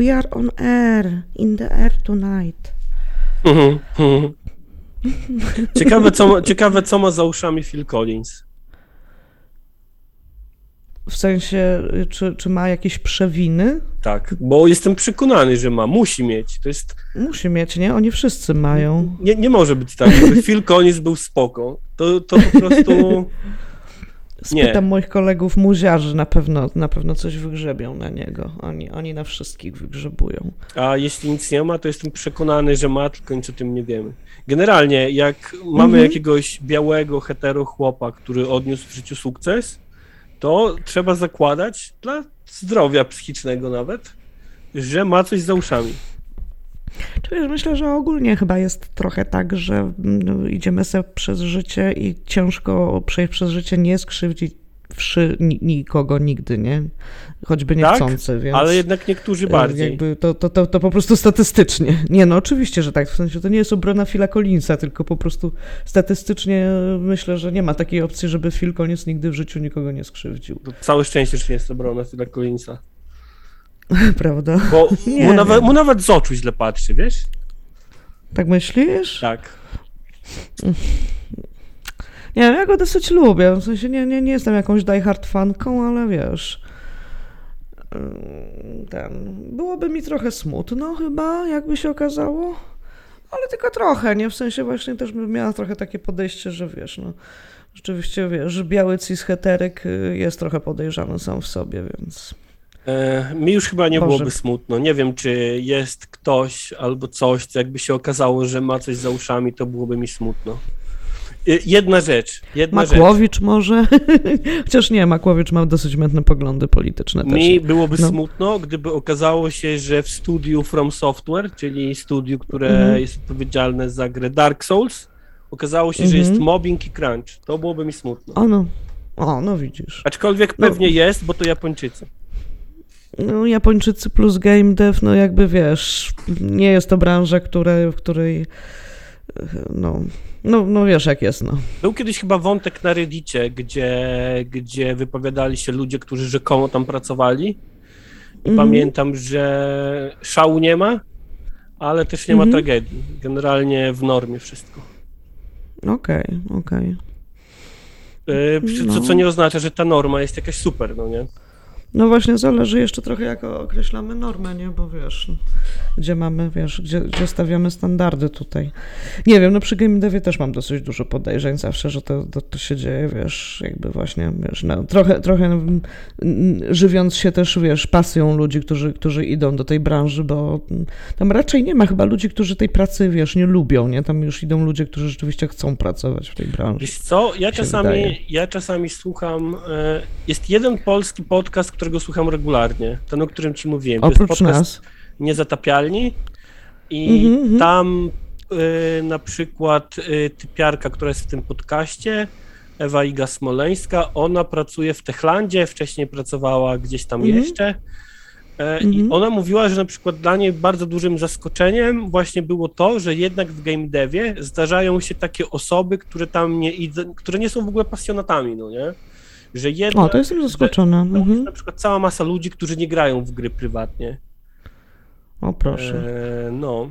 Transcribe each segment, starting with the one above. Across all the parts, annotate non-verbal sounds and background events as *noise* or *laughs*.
We are on air, in the air tonight. Mhm, mhm. Ciekawe co, ma, ciekawe, co ma za uszami Phil Collins. W sensie, czy, czy ma jakieś przewiny? Tak, bo jestem przekonany, że ma. Musi mieć. To jest. Musi mieć, nie? Oni wszyscy mają. Nie, nie może być tak, żeby Phil Collins był spoko. To, to po prostu. *laughs* Nie. Spytam moich kolegów muziarzy, na pewno, na pewno coś wygrzebią na niego. Oni, oni na wszystkich wygrzebują. A jeśli nic nie ma, to jestem przekonany, że ma, tylko nic o tym nie wiemy. Generalnie, jak mamy Mhm. jakiegoś białego hetero chłopa, który odniósł w życiu sukces, to trzeba zakładać dla zdrowia psychicznego nawet, że ma coś za uszami. Czy wiesz, myślę, że ogólnie chyba jest trochę tak, że no, idziemy sobie przez życie i ciężko przejść przez życie, nie skrzywdzić wszy, ni, nikogo nigdy, nie? Choćby Tak, niechcący, więc... Ale jednak niektórzy e, bardziej. To, to, to, to po prostu statystycznie. Nie, no oczywiście, że tak. W sensie to nie jest obrona Phila Collinsa, tylko po prostu statystycznie myślę, że nie ma takiej opcji, żeby Phil Collins nigdy w życiu nikogo nie skrzywdził. To całe szczęście, że nie jest obrona Phila Collinsa. *laughs* Prawda? Bo *laughs* Nie mu, nawet, mu nawet z oczu źle patrzy, wiesz? Tak myślisz? Tak. Nie wiem, ja go dosyć lubię. W sensie nie, nie, nie jestem jakąś diehard fanką, ale wiesz. ym, Ten. Byłoby mi trochę smutno chyba, jakby się okazało. Ale tylko trochę, nie? W sensie właśnie też bym miała trochę takie podejście, że wiesz, no. Rzeczywiście wiesz, biały cis-heteryk y, jest trochę podejrzany sam w sobie, więc. E, mi już chyba nie Boże. byłoby smutno. Nie wiem, czy jest ktoś albo coś, co jakby się okazało, że ma coś za uszami, to byłoby mi smutno. E, jedna rzecz, jedna rzecz. Makłowicz może? *laughs* Chociaż nie, Makłowicz ma dosyć mętne poglądy polityczne też. Mi byłoby No. smutno, gdyby okazało się, że w studiu From Software, czyli studiu, które Mhm. jest odpowiedzialne za grę Dark Souls, okazało się, że Mhm. jest mobbing i crunch. To byłoby mi smutno. O no, o no widzisz. Aczkolwiek No. pewnie jest, bo to Japończycy. No, Japończycy plus game dev, no jakby wiesz, nie jest to branża, które, w której e, no, no, no wiesz jak jest, no. Był kiedyś chyba wątek na Reddicie, gdzie, gdzie wypowiadali się ludzie, którzy rzekomo tam pracowali. I Mhm. pamiętam, że szału nie ma, ale też nie ma Mhm. tragedii. Generalnie w normie wszystko. Okej, okej. Yy, przy- co, No. co nie oznacza, że ta norma jest jakaś super, no nie? No właśnie zależy jeszcze trochę jak określamy normę, nie, bo wiesz, gdzie mamy, wiesz, gdzie, gdzie stawiamy standardy tutaj. Nie wiem, no przy game devie też mam dosyć dużo podejrzeń zawsze, że to, to, to się dzieje, wiesz, jakby właśnie, wiesz, no, trochę, trochę mm, żywiąc się też, wiesz, pasją ludzi, którzy, którzy idą do tej branży, bo mm, tam raczej nie ma chyba ludzi, którzy tej pracy, wiesz, nie lubią, nie, tam już idą ludzie, którzy rzeczywiście chcą pracować w tej branży. Wiesz co, ja czasami, wydaje. ja czasami słucham, e, jest jeden polski podcast, którego słucham regularnie, ten, o którym ci mówiłem. To jest Oprócz podcast nas. Niezatapialni i Mhm, mhm. tam y, na przykład y, typiarka, która jest w tym podcaście, Ewa Iga Smoleńska, ona pracuje w Techlandzie, wcześniej pracowała gdzieś tam Mhm. jeszcze E, i Mhm. ona mówiła, że na przykład dla niej bardzo dużym zaskoczeniem właśnie było to, że jednak w game devie zdarzają się takie osoby, które tam nie idą, które nie są w ogóle pasjonatami, no nie? Że jednak, O, to jestem zaskoczona. że, Mhm. jest na przykład cała masa ludzi, którzy nie grają w gry prywatnie. O, proszę. E, no.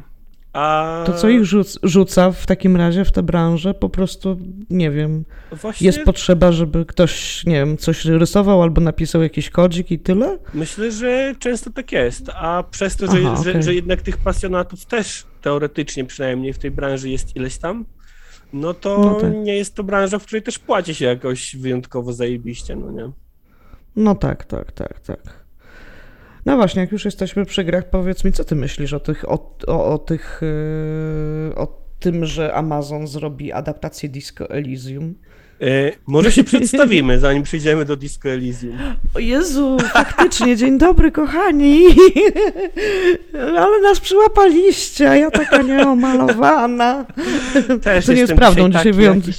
A To co ich rzuc, rzuca w takim razie w tę branżę? Po prostu, nie wiem, właśnie jest potrzeba, żeby ktoś, nie wiem, coś rysował albo napisał jakiś kodzik i tyle? myślę, że często tak jest, a przez to, że, Aha, że, okej. że jednak tych pasjonatów też teoretycznie przynajmniej w tej branży jest ileś tam, no to No tak. nie jest to branża, w której też płaci się jakoś wyjątkowo zajebiście, no nie? No tak, tak, tak, tak. No właśnie, jak już jesteśmy przy grach, powiedz mi, co ty myślisz o tych, o, o, o tych, yy, o tym, że Amazon zrobi adaptację Disco Elysium? E, może się przedstawimy, *laughs* zanim przejdziemy do Disco Elysium. O Jezu, faktycznie, dzień dobry, kochani. *laughs* Ale nas przyłapaliście, a ja taka nieomalowana. Też To nie jest prawdą, dzisiaj wyjątkowo.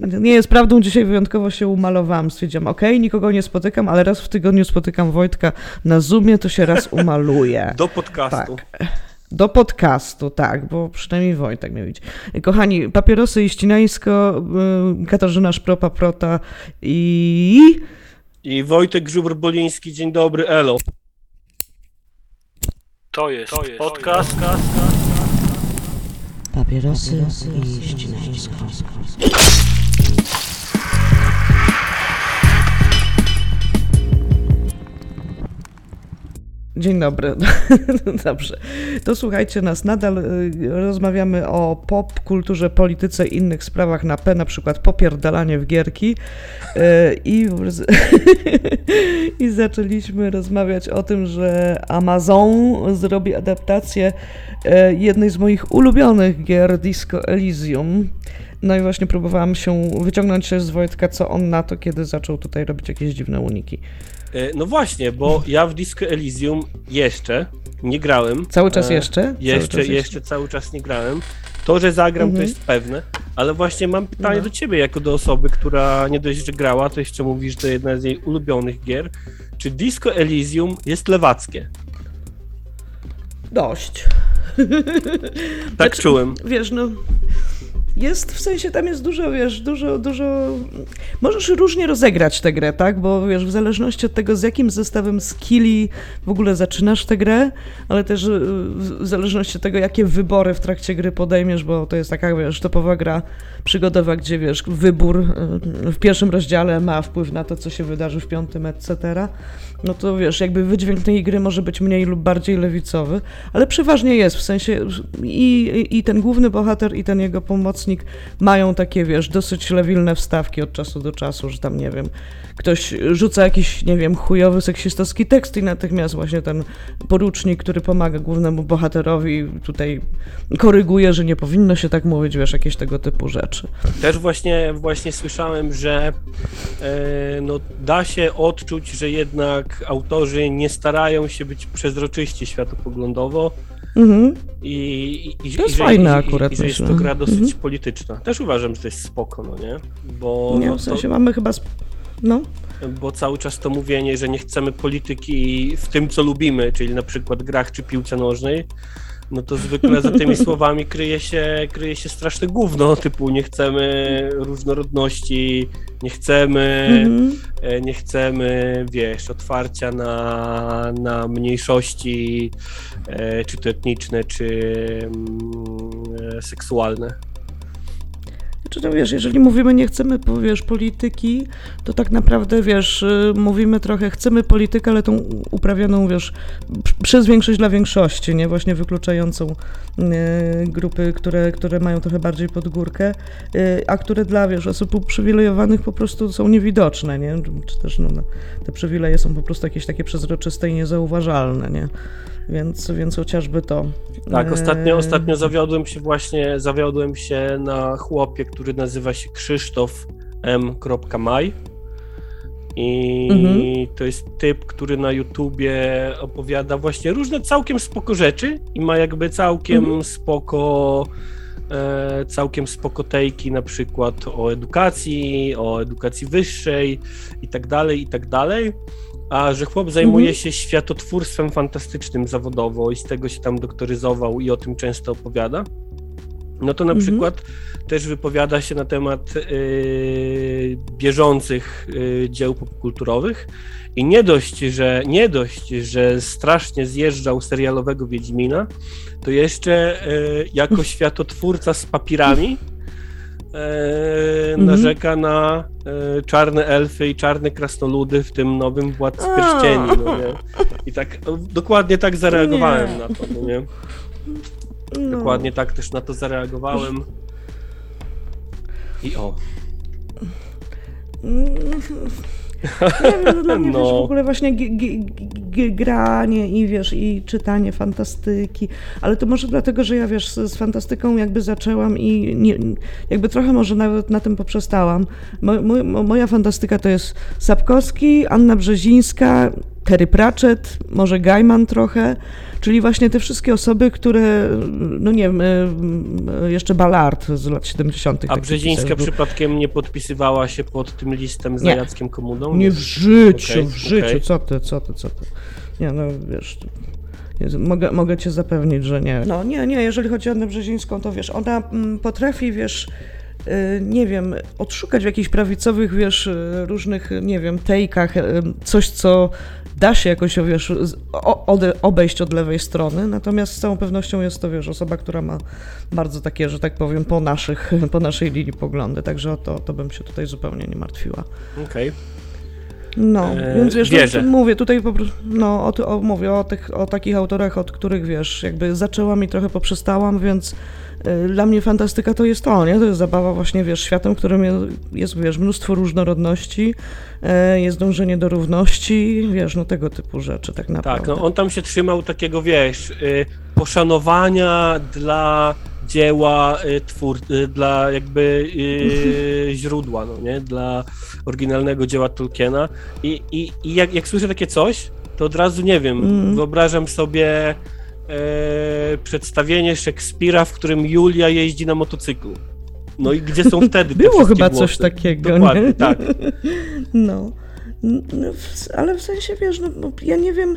*laughs* Nie jest prawdą, dzisiaj wyjątkowo się umalowałam. Stwierdziłam, okej, nikogo nie spotykam, ale raz w tygodniu spotykam Wojtka na Zoomie, to się raz umaluję. Do podcastu. Tak. Do podcastu, tak, bo przynajmniej Wojtek miał. Kochani, papierosy i ścinańsko, y, Katarzyna Szpropa-Prota i... I Wojtek Żubr-Boliński, dzień dobry, elo. To jest, to jest podcast. Papierosy i ścinańsko. Dzień dobry. *laughs* Dobrze. To słuchajcie nas. Nadal y, rozmawiamy o pop, kulturze, polityce i innych sprawach na P, na przykład popierdalanie w gierki. Y, I, *laughs* I zaczęliśmy rozmawiać o tym, że Amazon zrobi adaptację y, jednej z moich ulubionych gier Disco Elysium. No i właśnie próbowałam się wyciągnąć się z Wojtka, co on na to, kiedy zaczął tutaj robić jakieś dziwne uniki. E, no właśnie, bo ja w Disco Elysium jeszcze nie grałem. Cały czas jeszcze? E, jeszcze, cały czas jeszcze cały czas nie grałem. To, że zagram, mhm. to jest pewne, ale właśnie mam pytanie no. do ciebie, jako do osoby, która nie dość, że grała, to jeszcze mówisz, że to jedna z jej ulubionych gier. Czy Disco Elysium jest lewackie? Dość. Tak *laughs* znaczy, czułem. Wiesz, no jest, w sensie tam jest dużo, wiesz, dużo, dużo... Możesz różnie rozegrać tę grę, tak? Bo wiesz, w zależności od tego, z jakim zestawem skilli w ogóle zaczynasz tę grę, ale też y, w zależności od tego, jakie wybory w trakcie gry podejmiesz, bo to jest taka, wiesz, topowa gra przygodowa, gdzie, wiesz, wybór y, w pierwszym rozdziale ma wpływ na to, co się wydarzy w piątym, etc no to wiesz, jakby wydźwięk tej gry może być mniej lub bardziej lewicowy, ale przeważnie jest, w sensie i, i ten główny bohater i ten jego pomocnik mają takie, wiesz, dosyć lewilne wstawki od czasu do czasu, że tam, nie wiem, ktoś rzuca jakiś, nie wiem, chujowy, seksistowski tekst i natychmiast właśnie ten porucznik, który pomaga głównemu bohaterowi tutaj koryguje, że nie powinno się tak mówić, wiesz, jakieś tego typu rzeczy. Też właśnie, właśnie słyszałem, że e, no, da się odczuć, że jednak autorzy nie starają się być przezroczyści światopoglądowo, Mhm. I, i, to jest i, fajne i, akurat. I, że jest to gra dosyć mhm. polityczna. Też uważam, że to jest spoko, no nie? Bo nie, no, w sensie to... mamy chyba no. Bo cały czas to mówienie, że nie chcemy polityki w tym, co lubimy, czyli na przykład grach czy piłce nożnej, no to zwykle za tymi słowami kryje się, kryje się straszne gówno, typu nie chcemy różnorodności, nie chcemy, mm -hmm. nie chcemy, wiesz, otwarcia na, na mniejszości, e, czy to etniczne, czy mm, seksualne. Czy to wiesz, jeżeli mówimy nie chcemy, wiesz, polityki, to tak naprawdę, wiesz, y, mówimy trochę, chcemy politykę, ale tą uprawioną, wiesz, przez większość dla większości, nie? Właśnie wykluczającą y, grupy, które, które mają trochę bardziej pod górkę, y, a które dla, wiesz, osób uprzywilejowanych po prostu są niewidoczne, nie? Czy też, no, no te przywileje są po prostu jakieś takie przezroczyste i niezauważalne, nie? Więc, więc chociażby to. Tak, ostatnio, ostatnio zawiodłem się właśnie, zawiodłem się na chłopie, który nazywa się Krzysztof M. Maj. I mhm. to jest typ, który na YouTubie opowiada właśnie różne całkiem spoko rzeczy i ma jakby całkiem mhm. spoko e, całkiem spokotejki na przykład o edukacji, o edukacji wyższej i tak dalej, i tak dalej a że chłop zajmuje mhm. się światotwórstwem fantastycznym zawodowo i z tego się tam doktoryzował i o tym często opowiada, no to na mhm. przykład też wypowiada się na temat yy, bieżących yy, dzieł popkulturowych i nie dość, że nie dość, że strasznie zjeżdżał serialowego Wiedźmina, to jeszcze yy, jako światotwórca z papirami e, mhm. narzeka na e, czarne elfy i czarne krasnoludy w tym nowym Władcy Pierścieni, no nie? I tak, no, dokładnie tak zareagowałem nie. na to, no nie? No. Dokładnie tak też na to zareagowałem. I o. Nie wiem, no dla mnie no. wiesz, w ogóle właśnie granie i wiesz, i czytanie fantastyki, ale to może dlatego, że ja wiesz, z, z fantastyką jakby zaczęłam i nie, jakby trochę może nawet na tym poprzestałam. Mo, mo, moja fantastyka to jest Sapkowski, Anna Brzezińska, Terry Pratchett, może Gaiman trochę, czyli właśnie te wszystkie osoby, które, no nie wiem, e, jeszcze Ballard z lat 70. A Brzezińska przypadkiem nie podpisywała się pod tym listem z Jackiem Komuną? Nie, w życiu, okay, w życiu, okay. co ty, co ty, co ty. Nie, no wiesz, mogę, mogę cię zapewnić, że nie. No nie, nie, jeżeli chodzi o Annę Brzezińską, to wiesz, ona mm, potrafi, wiesz, y, nie wiem, odszukać w jakichś prawicowych, wiesz, różnych, nie wiem, tejkach coś, co da się jakoś, wiesz, obejść od lewej strony, natomiast z całą pewnością jest to, wiesz, osoba, która ma bardzo takie, że tak powiem, po, naszych, po naszej linii poglądy, także o to, to bym się tutaj zupełnie nie martwiła. Okej. No, E, więc wiesz, wierzę. no, mówię tutaj po prostu, no, o, o, mówię o, tych, o takich autorach, od których, wiesz, jakby zaczęłam i trochę poprzestałam, więc y, dla mnie fantastyka to jest to, nie? To jest zabawa właśnie, wiesz, światem, w którym je- jest, wiesz, mnóstwo różnorodności, e, jest dążenie do równości, wiesz, no tego typu rzeczy tak naprawdę. Tak, no on tam się trzymał takiego, wiesz, y, poszanowania dla dzieła y, twór, y, dla jakby y, *laughs* źródła, no nie, dla oryginalnego dzieła Tolkiena i, i, i jak, jak słyszę takie coś, to od razu nie wiem, Mm. wyobrażam sobie e, przedstawienie Szekspira, w którym Julia jeździ na motocyklu. No i gdzie są wtedy te Było chyba głosy? coś takiego, Dokładnie, nie? tak. *laughs* No, no, ale w sensie, wiesz, no, ja nie wiem,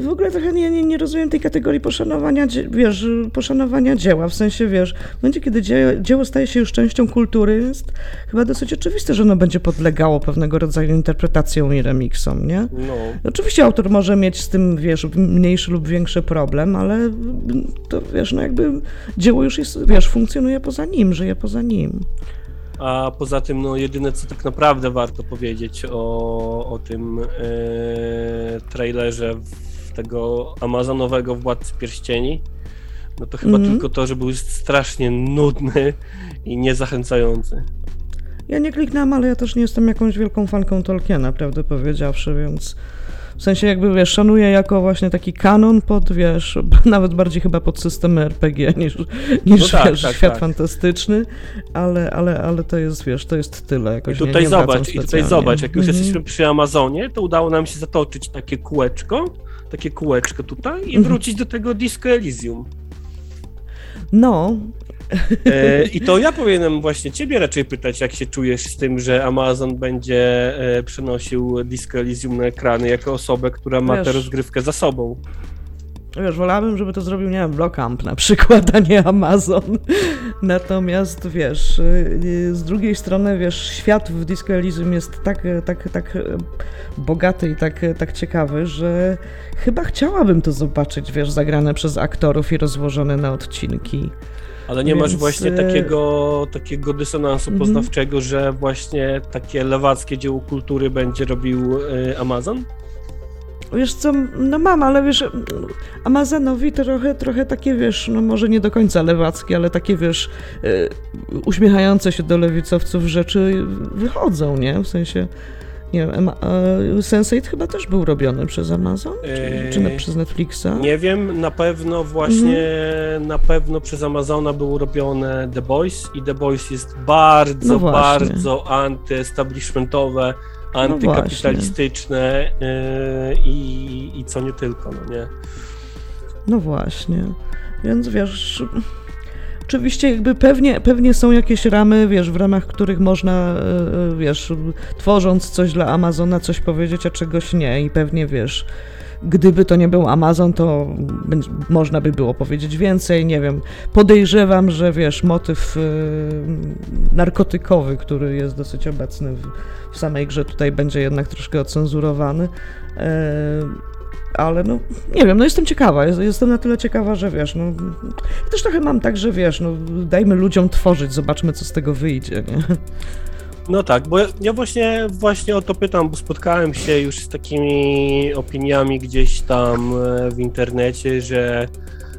w ogóle trochę nie, nie, nie rozumiem tej kategorii poszanowania, wiesz, poszanowania dzieła, w sensie, wiesz, w momencie, kiedy dzieło, dzieło staje się już częścią kultury, jest chyba dosyć oczywiste, że ono będzie podlegało pewnego rodzaju interpretacjom i remixom, nie? No. Oczywiście autor może mieć z tym, wiesz, mniejszy lub większy problem, ale to, wiesz, no jakby dzieło już jest, wiesz, funkcjonuje poza nim, żyje poza nim. A poza tym, no jedyne co tak naprawdę warto powiedzieć o, o tym e, trailerze tego amazonowego Władcy Pierścieni, no to chyba Mhm. tylko to, że był strasznie nudny i niezachęcający. Ja nie kliknęłam, ale ja też nie jestem jakąś wielką fanką Tolkiena, prawdę powiedziawszy, więc w sensie jakby, wiesz, szanuję jako właśnie taki kanon pod, wiesz, *laughs* nawet bardziej chyba pod systemy RPG *laughs* niż, niż No tak, wiesz, tak, świat tak. fantastyczny, ale, ale, ale to jest, wiesz, to jest tyle. I Jakoś nie, tutaj nie wracam zobacz, i tutaj zobacz, jak już Mhm. jesteśmy przy Amazonie, to udało nam się zatoczyć takie kółeczko, takie kółeczko tutaj i Mhm. wrócić do tego Disco Elysium. No, E, I to ja powinienem właśnie ciebie raczej pytać, jak się czujesz z tym, że Amazon będzie e, przenosił Disco Elysium na ekrany jako osobę, która ma tę rozgrywkę za sobą. Wiesz, wolałabym, żeby to zrobił, nie wiem, Blockamp na przykład, a nie Amazon. Natomiast, wiesz, yy, z drugiej strony, wiesz, świat w Disco Elysium jest tak, tak, tak bogaty i tak, tak ciekawy, że chyba chciałabym to zobaczyć, wiesz, zagrane przez aktorów i rozłożone na odcinki. Ale nie masz Więc, właśnie e, takiego, takiego dysonansu Mhm. poznawczego, że właśnie takie lewackie dzieło kultury będzie robił e, Amazon? Wiesz co, no mam, ale wiesz, Amazonowi trochę, trochę takie, wiesz, no może nie do końca lewackie, ale takie, wiesz, y, uśmiechające się do lewicowców rzeczy wychodzą, nie? W sensie, nie wiem, Ema- e, Sense8 chyba też był robiony przez Amazon, czy, czy na, Eee, przez Netflixa? Nie wiem, na pewno właśnie, Mhm. na pewno przez Amazona było robione The Boys i The Boys jest bardzo, No bardzo antyestablishmentowe, No antykapitalistyczne yy, i, i co nie tylko, no nie? No właśnie. Więc wiesz, oczywiście jakby pewnie, pewnie są jakieś ramy, wiesz, w ramach których można, e, e, wiesz, tworząc coś dla Amazona, coś powiedzieć, a czegoś nie. I pewnie wiesz, gdyby to nie był Amazon, to można by było powiedzieć więcej, nie wiem. Podejrzewam, że wiesz, motyw e, narkotykowy, który jest dosyć obecny w, w samej grze, tutaj będzie jednak troszkę ocenzurowany. E, ale no, nie wiem, no jestem ciekawa, jest- jestem na tyle ciekawa, że wiesz, no, też trochę mam tak, że wiesz, no, dajmy ludziom tworzyć, zobaczmy, co z tego wyjdzie, nie? No tak, bo ja- ja właśnie, właśnie o to pytam, bo spotkałem się już z takimi opiniami gdzieś tam e, w internecie, że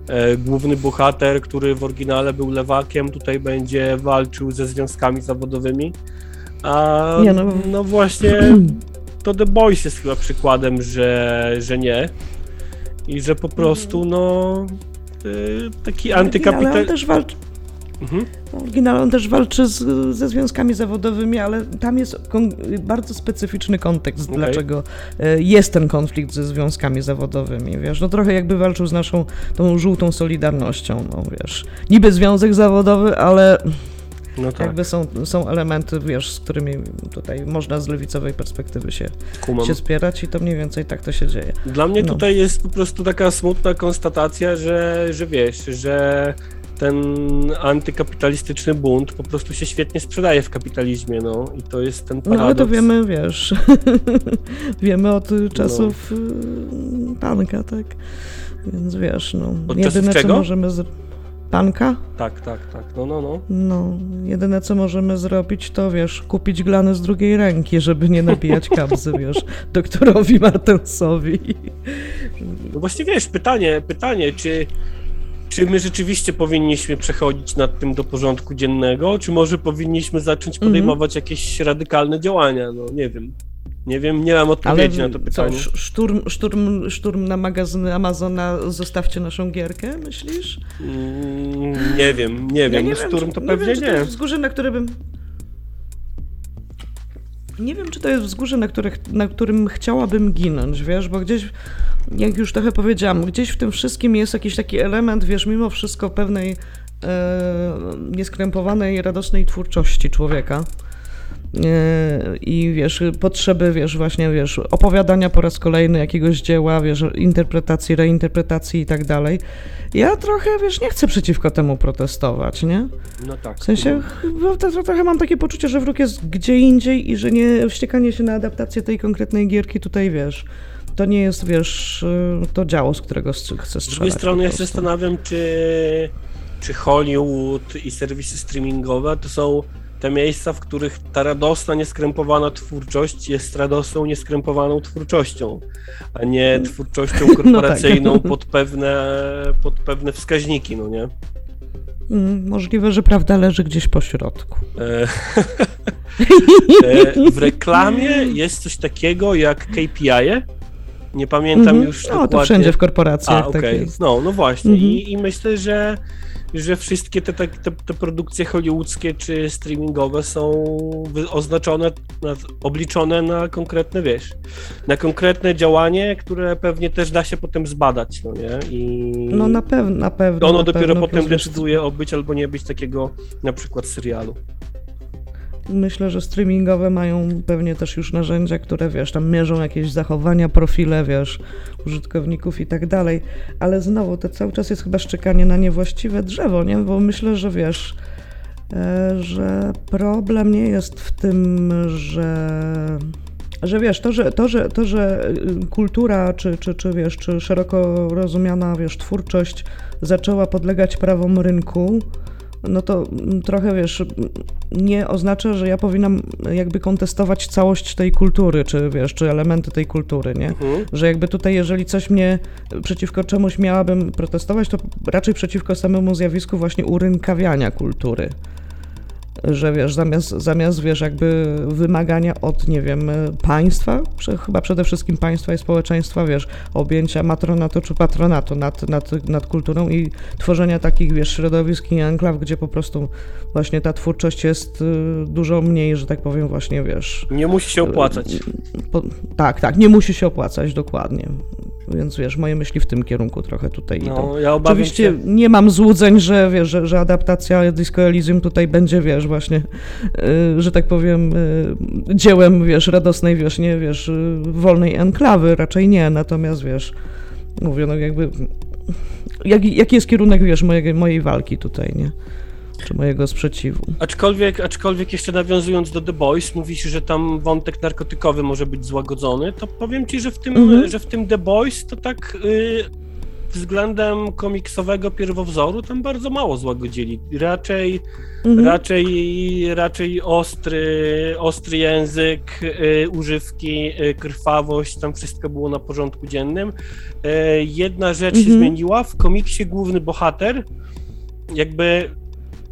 e, główny bohater, który w oryginale był lewakiem, tutaj będzie walczył ze związkami zawodowymi. A Nie, no- no właśnie *clears throat* to The Boys jest chyba przykładem, że, że nie. I że po prostu no y, taki Ale on antykapital... też walczy, Mhm. oryginalnie on też walczy z, ze związkami zawodowymi, ale tam jest bardzo specyficzny kontekst, Okej. dlaczego e, jest ten konflikt ze związkami zawodowymi, wiesz, no trochę jakby walczył z naszą tą żółtą solidarnością, no wiesz, niby związek zawodowy, ale No tak, jakby są, są elementy, wiesz, z którymi tutaj można z lewicowej perspektywy się, kumam. się spierać i to mniej więcej tak to się dzieje. Dla mnie No. tutaj jest po prostu taka smutna konstatacja, że, że wiesz, że ten antykapitalistyczny bunt po prostu się świetnie sprzedaje w kapitalizmie, no i to jest ten No paradoks. ale to wiemy, wiesz, *laughs* wiemy od y, czasów y, Panka, tak? Więc wiesz, no, Od jedyne czego? co możemy z... Panka? Tak, tak, tak, no, no, no. No, jedyne co możemy zrobić to, wiesz, kupić glany z drugiej ręki, żeby nie nabijać kabzy, *laughs* wiesz, doktorowi Martensowi. No właśnie wiesz, pytanie, pytanie, czy, czy my rzeczywiście powinniśmy przechodzić nad tym do porządku dziennego, czy może powinniśmy zacząć Mhm. podejmować jakieś radykalne działania? No nie wiem. Nie wiem, nie mam odpowiedzi na to co, pytanie. sz- szturm, szturm, szturm na magazyny Amazona, zostawcie naszą gierkę, myślisz? Mm, nie wiem, nie wiem. Ja no szturm czy- to nie pewnie wiem, nie. To jest wzgórze, na które bym. Nie wiem, czy to jest wzgórze, na, których, na którym chciałabym ginąć, wiesz, bo gdzieś, jak już trochę powiedziałam, gdzieś w tym wszystkim jest jakiś taki element, wiesz, mimo wszystko pewnej e, nieskrępowanej, radosnej twórczości człowieka. E, I wiesz, potrzeby, wiesz, właśnie, wiesz, opowiadania po raz kolejny jakiegoś dzieła, wiesz, interpretacji, reinterpretacji i tak dalej. Ja trochę, wiesz, nie chcę przeciwko temu protestować, nie? No tak. W sensie, to, trochę mam takie poczucie, że wróg jest gdzie indziej i że nie wściekanie się na adaptację tej konkretnej gierki tutaj, wiesz, to nie jest, wiesz, y, to działo, z którego chcę strzelać. Z drugiej strony ja się zastanawiam, czy, czy Hollywood i serwisy streamingowe to są te miejsca, w których ta radosna, nieskrępowana twórczość jest radosną, nieskrępowaną twórczością, a nie twórczością *laughs* korporacyjną tak. pod, pewne, pod pewne wskaźniki, no nie? Mm, Możliwe, że prawda leży gdzieś po środku. E, *laughs* *laughs* e, w reklamie jest coś takiego jak KPI. -e. Nie pamiętam Mhm. już No, dokładnie. to wszędzie w korporacjach A, tak. No, no właśnie. Mhm. I, I myślę, że, że wszystkie te, te, te, produkcje hollywoodzkie czy streamingowe są oznaczone, na, obliczone na konkretne, wiesz, na konkretne działanie, które pewnie też da się potem zbadać, no nie? I No na pewno, na pewno. ono na dopiero pewno, potem decyduje o być albo nie być takiego na przykład serialu. Myślę, że streamingowe mają pewnie też już narzędzia, które wiesz, tam mierzą jakieś zachowania, profile, wiesz, użytkowników i tak dalej, ale znowu to cały czas jest chyba szczekanie na niewłaściwe drzewo, nie? Bo myślę, że wiesz, e, że problem nie jest w tym, że że wiesz, to, że, to, że, to, że y, kultura, czy, czy, czy wiesz, czy szeroko rozumiana, wiesz, twórczość zaczęła podlegać prawom rynku, no to trochę wiesz, nie oznacza, że ja powinnam jakby kontestować całość tej kultury, czy wiesz, czy elementy tej kultury, nie? Mhm. Że jakby tutaj, jeżeli coś mnie przeciwko czemuś miałabym protestować, to raczej przeciwko samemu zjawisku właśnie urynkawiania kultury. Że wiesz, zamiast, zamiast wiesz, jakby wymagania od, nie wiem, państwa, chyba przede wszystkim państwa i społeczeństwa, wiesz, objęcia matronatu czy patronatu nad, nad, nad kulturą i tworzenia takich, wiesz, środowisk i enklaw, gdzie po prostu właśnie ta twórczość jest y, dużo mniej, że tak powiem, właśnie, wiesz, Nie musi się opłacać. po, tak, tak, nie musi się opłacać, dokładnie. Więc wiesz, moje myśli w tym kierunku trochę tutaj idą. No, ja obawiam Oczywiście się. nie mam złudzeń, że wiesz, że, że adaptacja Disco Elysium tutaj będzie, wiesz, właśnie, y, że tak powiem, y, dziełem, wiesz, radosnej, wiesz, nie, wiesz, y, wolnej enklawy, raczej nie, natomiast, wiesz, mówię, no jakby, jaki, jaki jest kierunek, wiesz, mojej, mojej walki tutaj, nie? Czy mojego sprzeciwu. Aczkolwiek, aczkolwiek jeszcze nawiązując do The Boys, mówisz, że tam wątek narkotykowy może być złagodzony, to powiem ci, że w tym, Mhm. że w tym The Boys to tak y, względem komiksowego pierwowzoru tam bardzo mało złagodzili. Raczej, Mhm. raczej, raczej ostry, ostry język, y, używki, y, krwawość, tam wszystko było na porządku dziennym. Jedna rzecz się Mhm. zmieniła, w komiksie główny bohater jakby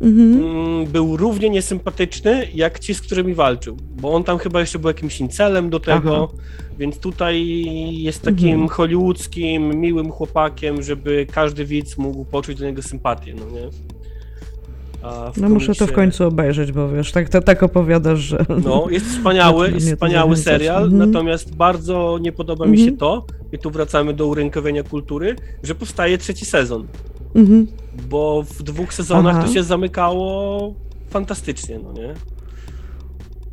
Mhm. mm, był równie niesympatyczny jak ci, z którymi walczył, bo on tam chyba jeszcze był jakimś incelem do tego, więc tutaj jest takim Mhm. hollywoodzkim, miłym chłopakiem, żeby każdy widz mógł poczuć do niego sympatię, no nie? No muszę to w końcu obejrzeć, bo wiesz, tak, tak, tak opowiadasz, że... No, jest wspaniały, *laughs* jest to wspaniały serial, Mhm. natomiast bardzo nie podoba mi się Mhm. to, i tu wracamy do urynkowienia kultury, że powstaje trzeci sezon. Mhm. bo w dwóch sezonach Aha. to się zamykało fantastycznie, no nie?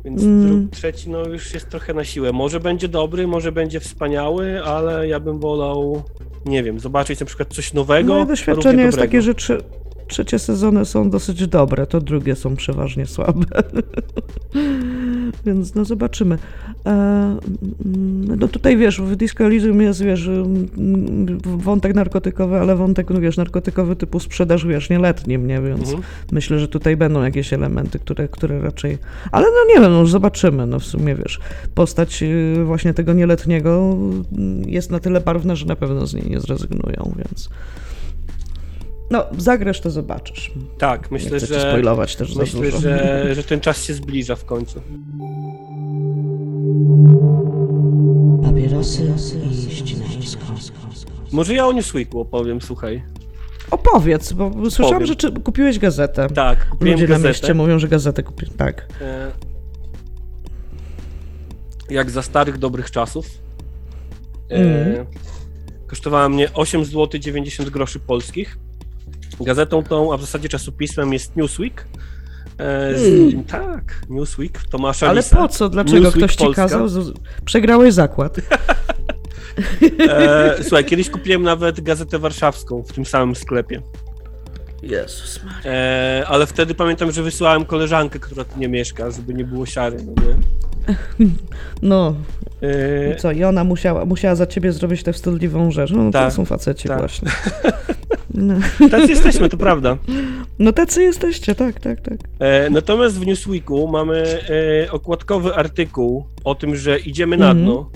Więc Mm. dru- trzeci no już jest trochę na siłę. Może będzie dobry, może będzie wspaniały, ale ja bym wolał, nie wiem, zobaczyć na przykład coś nowego. Moje doświadczenie jest takie, że trzy, trzecie sezony są dosyć dobre, to drugie są przeważnie słabe. *laughs* Więc no zobaczymy. E, mm, no tutaj wiesz, w Disco Elysium jest, wiesz, wątek narkotykowy, ale wątek, no wiesz, narkotykowy typu sprzedaż, wiesz, nieletnim, nie? Więc Mhm. myślę, że tutaj będą jakieś elementy, które, które raczej... Ale no nie wiem, no już zobaczymy, no w sumie, wiesz, postać y, właśnie tego nieletniego jest na tyle barwna, że na pewno z niej nie zrezygnują, więc... No, zagrasz, to zobaczysz. Tak, Nie myślę, chcę ci że spoilować też za myślę, dużo. że, że ten czas się zbliża w końcu. Papierosy. Może ja o Newsweeku opowiem, słuchaj. Opowiedz, bo słyszałam, Powiem. że czy, kupiłeś gazetę. Tak, kupiłem Ludzie na gazetę. mieście mówią, że gazetę kupi. Tak. E, jak za starych, dobrych czasów. E, Mhm. Kosztowała mnie 8 zł 90 groszy polskich. Gazetą tą, a w zasadzie czasopismem jest Newsweek. E, z, Mm. Tak, Newsweek Tomasza Ale Lisa. po co? Dlaczego Newsweek ktoś ci Polska. kazał? Przegrałeś zakład. *laughs* E, słuchaj, kiedyś kupiłem nawet gazetę warszawską w tym samym sklepie. Jezus Maria. E, ale wtedy pamiętam, że wysyłałem koleżankę, która tu nie mieszka, żeby nie było siary. No, nie? *laughs* No, E, i co? I ona musiała, musiała za ciebie zrobić tę wstydliwą rzecz. No, Tak, to są faceci tak. właśnie. *laughs* No. tacy jesteśmy, to prawda. no tacy jesteście, tak, tak, tak. E, natomiast w Newsweeku mamy e, okładkowy artykuł o tym, że idziemy na Mhm. dno.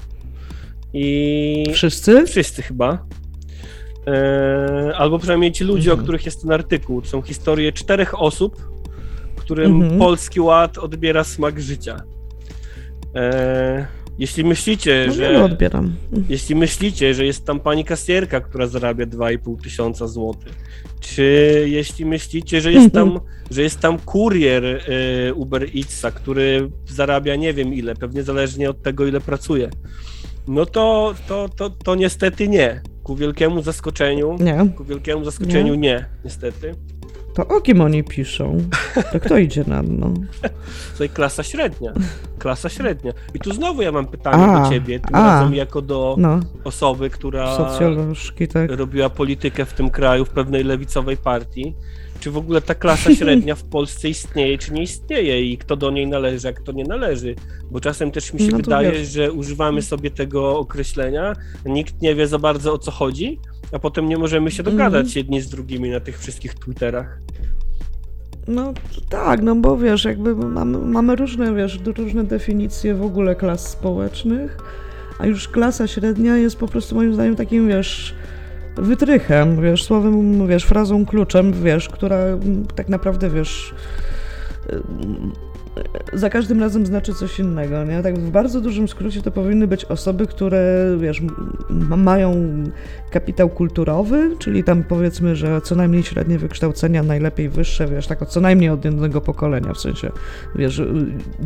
I Wszyscy? wszyscy chyba. E, albo przynajmniej ci ludzie, Mhm. o których jest ten artykuł. To są historie czterech osób, którym Mhm. polski ład odbiera smak życia. E, jeśli myślicie, No, że. wiele odbieram. Jeśli myślicie, że jest tam pani kasjerka, która zarabia 2,5 tysiąca złotych, czy jeśli myślicie, że jest tam, że jest tam kurier y, Uber Eatsa, który zarabia nie wiem ile, pewnie zależnie od tego, ile pracuje, no to, to, to, to niestety nie. Ku wielkiemu zaskoczeniu, Nie, ku wielkiemu zaskoczeniu nie, niestety. To o kim oni piszą? To kto idzie na dno? Tutaj klasa średnia. Klasa średnia. I tu znowu ja mam pytanie A, do ciebie, tym a. razem jako do No, osoby, która socjolożki, tak. robiła politykę w tym kraju, w pewnej lewicowej partii. Czy w ogóle ta klasa *laughs* średnia w Polsce istnieje, czy nie istnieje i kto do niej należy, a kto nie należy? Bo czasem też mi się No wydaje, wiesz. że używamy sobie tego określenia, nikt nie wie za bardzo o co chodzi, a potem nie możemy się dogadać Mhm. jedni z drugimi na tych wszystkich Twitterach. No tak, no bo wiesz, jakby mamy, mamy różne, wiesz, różne definicje w ogóle klas społecznych, a już klasa średnia jest po prostu moim zdaniem takim, wiesz, wytrychem, wiesz, słowem, wiesz, frazą kluczem, wiesz, która mm, tak naprawdę, wiesz, za każdym razem znaczy coś innego, nie? Tak w bardzo dużym skrócie to powinny być osoby, które, wiesz, mają kapitał kulturowy, czyli tam powiedzmy, że co najmniej średnie wykształcenia, najlepiej wyższe, wiesz, tak co najmniej od jednego pokolenia, w sensie, wiesz,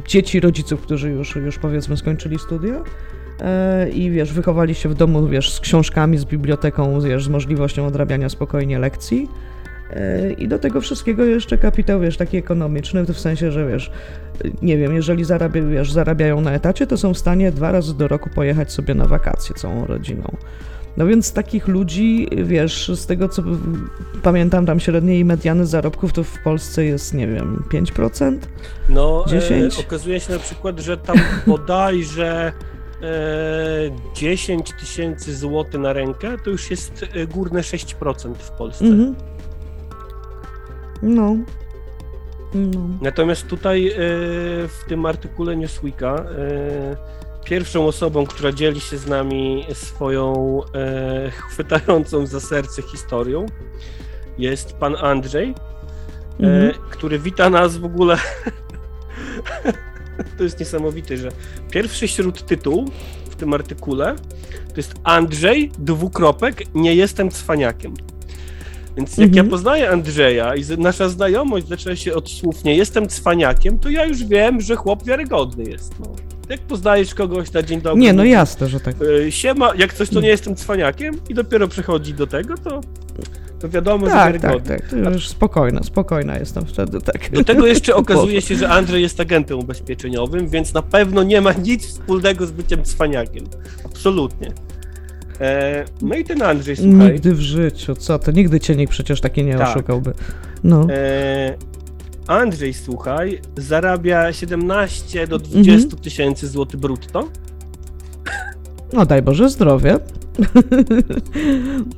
dzieci rodziców, którzy już, już powiedzmy skończyli studia e, i wiesz, wychowali się w domu, wiesz, z książkami, z biblioteką, wiesz, z możliwością odrabiania spokojnie lekcji. E, I do tego wszystkiego jeszcze kapitał, wiesz, taki ekonomiczny, w sensie, że wiesz, nie wiem, jeżeli zarabia, wiesz, zarabiają na etacie, to są w stanie dwa razy do roku pojechać sobie na wakacje całą rodziną. No więc takich ludzi, wiesz, z tego co pamiętam, tam średniej mediany zarobków to w Polsce jest, nie wiem, 5%? No, 10? E, okazuje się na przykład, że tam *laughs* bodajże e, 10 tysięcy złotych na rękę to już jest e, górne 6% w Polsce. Mhm. No. No. Natomiast tutaj e, w tym artykule Newsweeka e, pierwszą osobą, która dzieli się z nami swoją e, chwytającą za serce historią jest pan Andrzej, e, Mhm. który wita nas w ogóle. *laughs* to jest niesamowite, że pierwszy śródtytuł w tym artykule to jest Andrzej, dwukropek, nie jestem cwaniakiem. Więc jak Mhm. ja poznaję Andrzeja i nasza znajomość zaczyna się od słów nie jestem cwaniakiem, to ja już wiem, że chłop wiarygodny jest. No. Jak poznajesz kogoś na dzień dobry, Nie, no jasne, że tak. e, siema, jak coś to nie jestem cwaniakiem i dopiero przechodzi do tego, to, to wiadomo, że Tak, tak, wiarygodny. tak. To już spokojna, spokojna jestem wtedy, tak. Do tego jeszcze *laughs* okazuje się, że Andrzej jest agentem ubezpieczeniowym, więc na pewno nie ma nic wspólnego z byciem cwaniakiem. Absolutnie. E, no i ten Andrzej, słuchaj. Nigdy w życiu, co to? Nigdy cię nikt przecież taki nie Tak. oszukałby. No. E, Andrzej, słuchaj, zarabia 17 do 20 Mhm. tysięcy złotych brutto. No daj Boże zdrowie.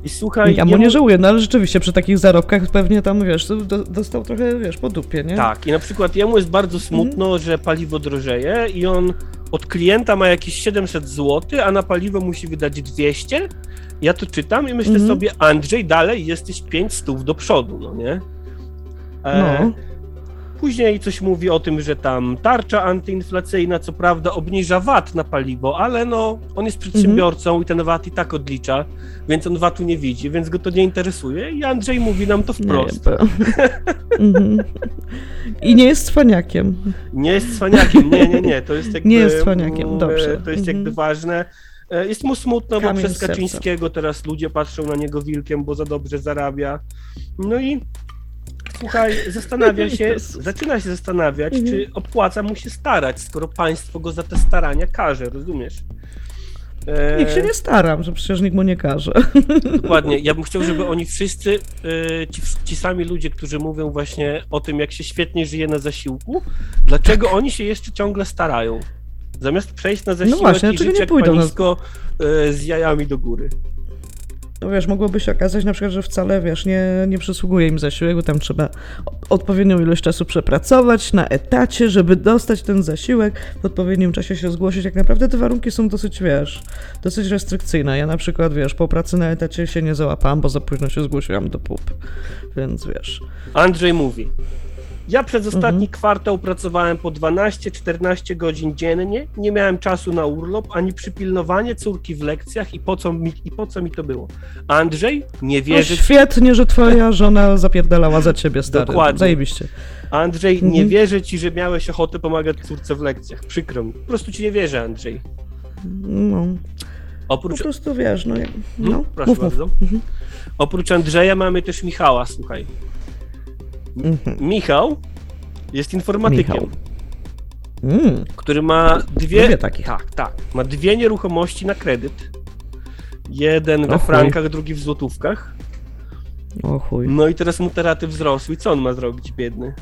I słuchaj, Ja mu nie żałuję, no ale rzeczywiście przy takich zarobkach pewnie tam, wiesz, do, dostał trochę, wiesz, po dupie, nie? Tak, i na przykład jemu jest bardzo smutno, Mhm. że paliwo drożeje i on od klienta ma jakieś 700 zł, a na paliwo musi wydać 200. Ja to czytam i myślę Mhm. sobie, Andrzej, dalej jesteś 5 stów do przodu, no nie? E, No. Później coś mówi o tym, że tam tarcza antyinflacyjna, co prawda, obniża VAT na paliwo, ale no, on jest przedsiębiorcą i ten VAT i tak odlicza, więc on VAT-u nie widzi, więc go to nie interesuje i Andrzej mówi nam to wprost. Nie, *laughs* mhm. I nie jest cwaniakiem. Nie jest cwaniakiem, nie, nie, nie, to jest *laughs* jakby... Nie jest cwaniakiem, dobrze. To jest Mhm. jakby ważne. E, Jest mu smutno, bo Kamień przez z serca. Kaczyńskiego teraz ludzie patrzą na niego wilkiem, bo za dobrze zarabia. No i słuchaj, zastanawia się, *laughs* zaczyna się zastanawiać, Mhm. czy opłaca mu się starać, skoro państwo go za te starania karze, rozumiesz? E, Nikt się nie staram, że przecież nikt mu nie każe. *laughs* Dokładnie. Ja bym chciał, żeby oni wszyscy, y, ci, ci sami ludzie, którzy mówią właśnie o tym, jak się świetnie żyje na zasiłku, dlaczego oni się jeszcze ciągle starają? Zamiast przejść na zasiłek właśnie, i żyć nie jak pójdą na- panisko y, z jajami do góry. No wiesz, mogłoby się okazać na przykład, że wcale, wiesz, nie, nie przysługuje im zasiłek, bo tam trzeba odpowiednią ilość czasu przepracować na etacie, żeby dostać ten zasiłek, w odpowiednim czasie się zgłosić. Jak naprawdę te warunki są dosyć, wiesz, dosyć restrykcyjne. Ja na przykład, wiesz, po pracy na etacie się nie załapałam, bo za późno się zgłosiłam do PUP. Więc wiesz. Andrzej mówi. Ja przez ostatni Mhm. kwartał pracowałem po 12-14 godzin dziennie, nie miałem czasu na urlop ani przypilnowanie córki w lekcjach i po co mi, i po co mi to było. Andrzej nie No wierzy świetnie, że twoja żona zapierdalała za ciebie, stary. Dokładnie. Zajebiście. Andrzej, nie Mhm. wierzę ci, że miałeś ochotę pomagać córce w lekcjach. Przykro mi. Po prostu ci nie wierzę, Andrzej. No, po Oprócz, prostu wiesz, no, jak- no Hmm, proszę mów, mów. bardzo. Oprócz Andrzeja mamy też Michała, słuchaj. Mhm. Michał jest informatykiem, Michał. Mm. który ma dwie. Lubię takich. Tak, tak. Ma dwie nieruchomości na kredyt. Jeden we chuj. frankach, drugi w złotówkach. O chuj. No i teraz mu te raty wzrosły. Co on ma zrobić, biedny?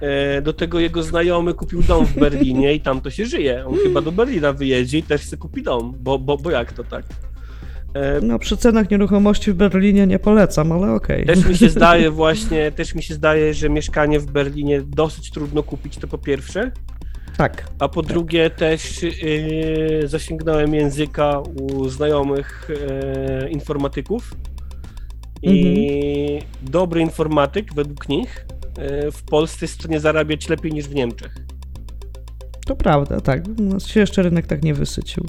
E, Do tego jego znajomy kupił dom w Berlinie i tam to się żyje. On chyba do Berlina wyjedzie i też chce kupić dom, bo, bo, bo jak to tak? E, No przy cenach nieruchomości w Berlinie nie polecam, ale okej. Też mi się *laughs* zdaje właśnie, też mi się zdaje, że mieszkanie w Berlinie dosyć trudno kupić, to po pierwsze, Tak. a po drugie też yy, zasięgnąłem języka u znajomych yy, informatyków i dobry informatyk według nich yy, w Polsce jest w stanie zarabiać lepiej niż w Niemczech. To prawda, tak. U nas się jeszcze rynek tak nie wysycił.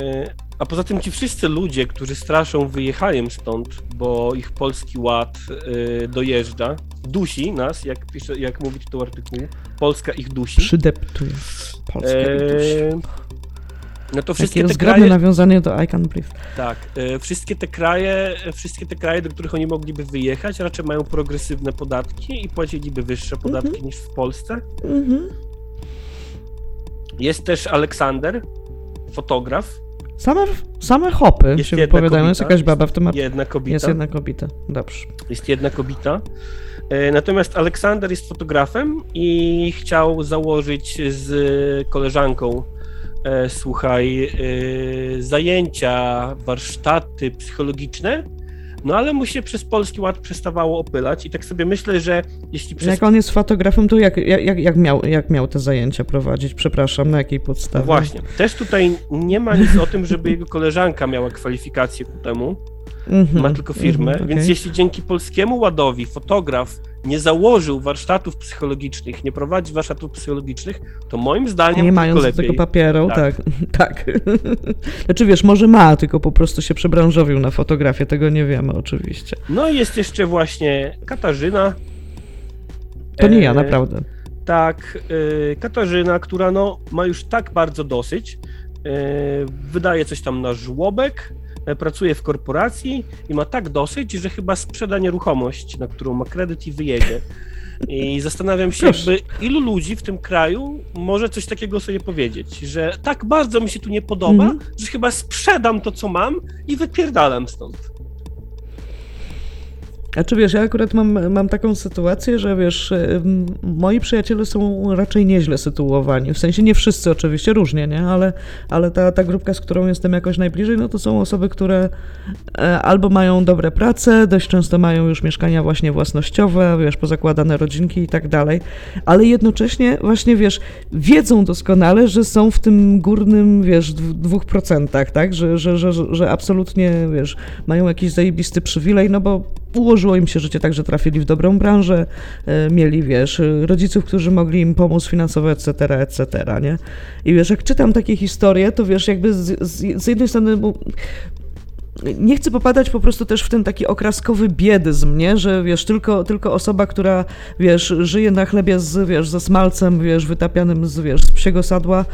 Yy, A poza tym ci wszyscy ludzie, którzy straszą wyjechaniem stąd, bo ich polski ład yy, dojeżdża, dusi nas, jak, pisze, jak mówi tytuł artykułu, Polska ich dusi. Przydeptuje. Polska Eee, eee, no to Takie wszystkie te zgrabne kraje, nawiązanie do I Can Breathe. tak, e, wszystkie te kraje, e, wszystkie te kraje, do których oni mogliby wyjechać, raczej mają progresywne podatki i płaciliby wyższe podatki Mhm. niż w Polsce. Mhm. Jest też Aleksander, fotograf, Same, same hopy Jest się wypowiadają. Jest jakaś baba w tym artykułu. jedna. Jest jedna kobieta. Dobrze. jest jedna kobieta. E, Natomiast Aleksander jest fotografem i chciał założyć z koleżanką, e, słuchaj, e, zajęcia, warsztaty psychologiczne, no ale mu się przez Polski Ład przestawało opylać i tak sobie myślę, że jeśli przez... Jak on jest fotografem, to jak, jak, jak, miał, jak miał te zajęcia prowadzić? Przepraszam, na jakiej podstawie? No właśnie, też tutaj nie ma nic o tym, żeby jego koleżanka miała kwalifikacje ku temu, Mhm, ma tylko firmę, mhm, więc okej. jeśli dzięki polskiemu ładowi fotograf nie założył warsztatów psychologicznych, nie prowadzi warsztatów psychologicznych, to moim zdaniem Nie mając lepiej. tego papieru, Tak. tak. *laughs* Tak. Znaczy wiesz, może ma, tylko po prostu się przebranżowił na fotografię, tego nie wiemy oczywiście. No i jest jeszcze właśnie Katarzyna. To nie ja, E, naprawdę. Tak, e, Katarzyna, która no, ma już tak bardzo dosyć, e, wydaje coś tam na żłobek, pracuje w korporacji i ma tak dosyć, że chyba sprzeda nieruchomość, na którą ma kredyt i wyjedzie. I *laughs* zastanawiam się, jakby ilu ludzi w tym kraju może coś takiego sobie powiedzieć, że tak bardzo mi się tu nie podoba, Mhm. że chyba sprzedam to, co mam i wypierdalam stąd. A czy wiesz, ja akurat mam, mam taką sytuację, że wiesz, ym, moi przyjaciele są raczej nieźle sytuowani. W sensie nie wszyscy oczywiście, różnie, nie? Ale, ale ta, ta grupka, z którą jestem jakoś najbliżej, no to są osoby, które e, albo mają dobre prace, dość często mają już mieszkania właśnie własnościowe, wiesz, pozakładane rodzinki i tak dalej, ale jednocześnie właśnie, wiesz, wiedzą doskonale, że są w tym górnym, wiesz, dw- dwóch procentach, tak? Że, że, że, że absolutnie, wiesz, mają jakiś zajebisty przywilej, no bo ułożyło im się życie tak, że trafili w dobrą branżę, e, mieli, wiesz, e, rodziców, którzy mogli im pomóc finansowo, etc., etc., nie? I wiesz, jak czytam takie historie, to wiesz, jakby z, z, z jednej strony bu- nie chcę popadać po prostu też w ten taki okraskowy biedyzm, nie? Że wiesz, tylko, tylko osoba, która wiesz, żyje na chlebie z, wiesz, ze smalcem, wiesz, wytapianym z, wiesz, z psiego sadła,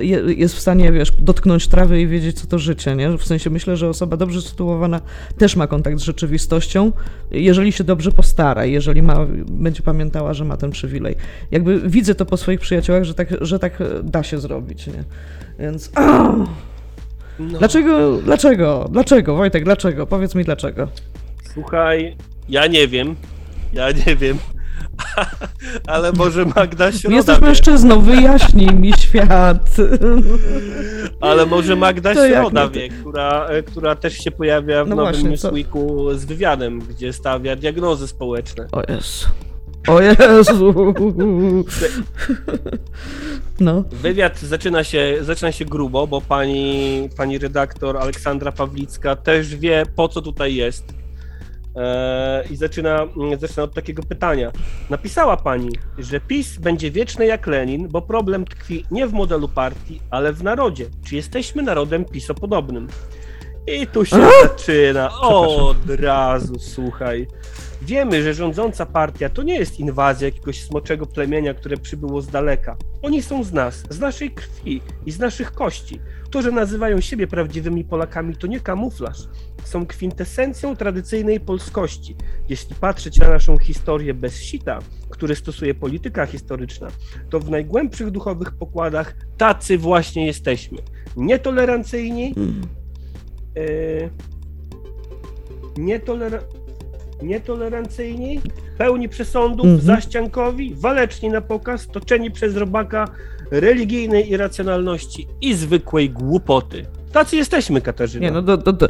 je, jest w stanie, wiesz, dotknąć trawy i wiedzieć, co to życie, nie? W sensie myślę, że osoba dobrze sytuowana też ma kontakt z rzeczywistością, jeżeli się dobrze postara, jeżeli ma, będzie pamiętała, że ma ten przywilej. Jakby widzę to po swoich przyjaciołach, że tak, że tak da się zrobić, nie? Więc... *clears throat* No, Dlaczego, dlaczego, dlaczego, Wojtek, dlaczego? Powiedz mi dlaczego. Słuchaj, ja nie wiem, ja nie wiem, *laughs* ale może Magda Środa Jesteś wie. mężczyzną, wyjaśnij mi świat. Ale może Magda To Środa wie, która, e, która też się pojawia w No nowym właśnie, Newsweeku z wywiadem, gdzie stawia diagnozy społeczne. O Jezu. O Jezu. No. Wywiad zaczyna się, zaczyna się grubo, bo pani, pani redaktor Aleksandra Pawlicka też wie, po co tutaj jest. E, I zaczyna, zaczyna od takiego pytania. Napisała pani, że PiS będzie wieczny jak Lenin, bo problem tkwi nie w modelu partii, ale w narodzie. Czy jesteśmy narodem pisopodobnym? I tu się zaczyna od razu, słuchaj. Wiemy, że rządząca partia to nie jest inwazja jakiegoś smoczego plemienia, które przybyło z daleka. Oni są z nas, z naszej krwi i z naszych kości. To, że nazywają siebie prawdziwymi Polakami, to nie kamuflaż. Są kwintesencją tradycyjnej polskości. Jeśli patrzeć na naszą historię bez sita, który stosuje polityka historyczna, to w najgłębszych duchowych pokładach tacy właśnie jesteśmy. Nietolerancyjni, Yy, nietolera- nietolerancyjni, pełni przesądów, Mhm. zaściankowi, waleczni na pokaz, toczeni przez robaka religijnej irracjonalności i zwykłej głupoty. Tacy jesteśmy, Katarzyna. Nie, no do, do, do.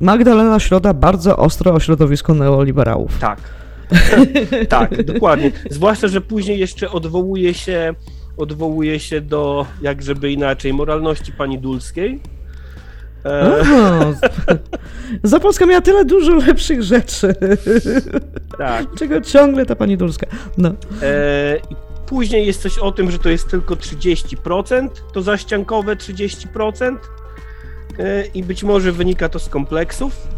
Magdalena Środa bardzo ostro o środowisku neoliberałów. Tak. *laughs* tak, dokładnie. Zwłaszcza, że później jeszcze odwołuje się, odwołuje się do, jak żeby inaczej, moralności pani Dulskiej. Aha. Zapolska miała tyle dużo lepszych rzeczy. tak. Czego ciągle ta pani Dulska. No. E, później jest coś o tym, że to jest tylko 30%, to zaściankowe 30%. E, I być może wynika to z kompleksów,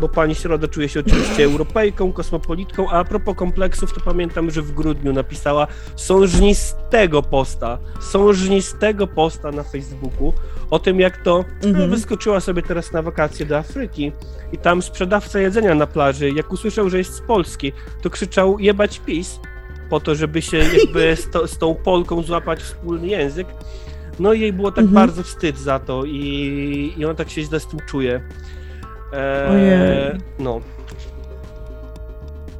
bo pani Środa czuje się oczywiście Europejką, kosmopolitką, a a propos kompleksów, to pamiętam, że w grudniu napisała sążnistego posta, sążnistego posta na Facebooku o tym, jak to Mhm. wyskoczyła sobie teraz na wakacje do Afryki i tam sprzedawca jedzenia na plaży, jak usłyszał, że jest z Polski, to krzyczał jebać PiS, po to, żeby się jakby *laughs* z, to, z tą Polką złapać wspólny język. No i jej było tak Mhm. bardzo wstyd za to i, i ona tak się źle z tym czuje. Eee, Ojej. no,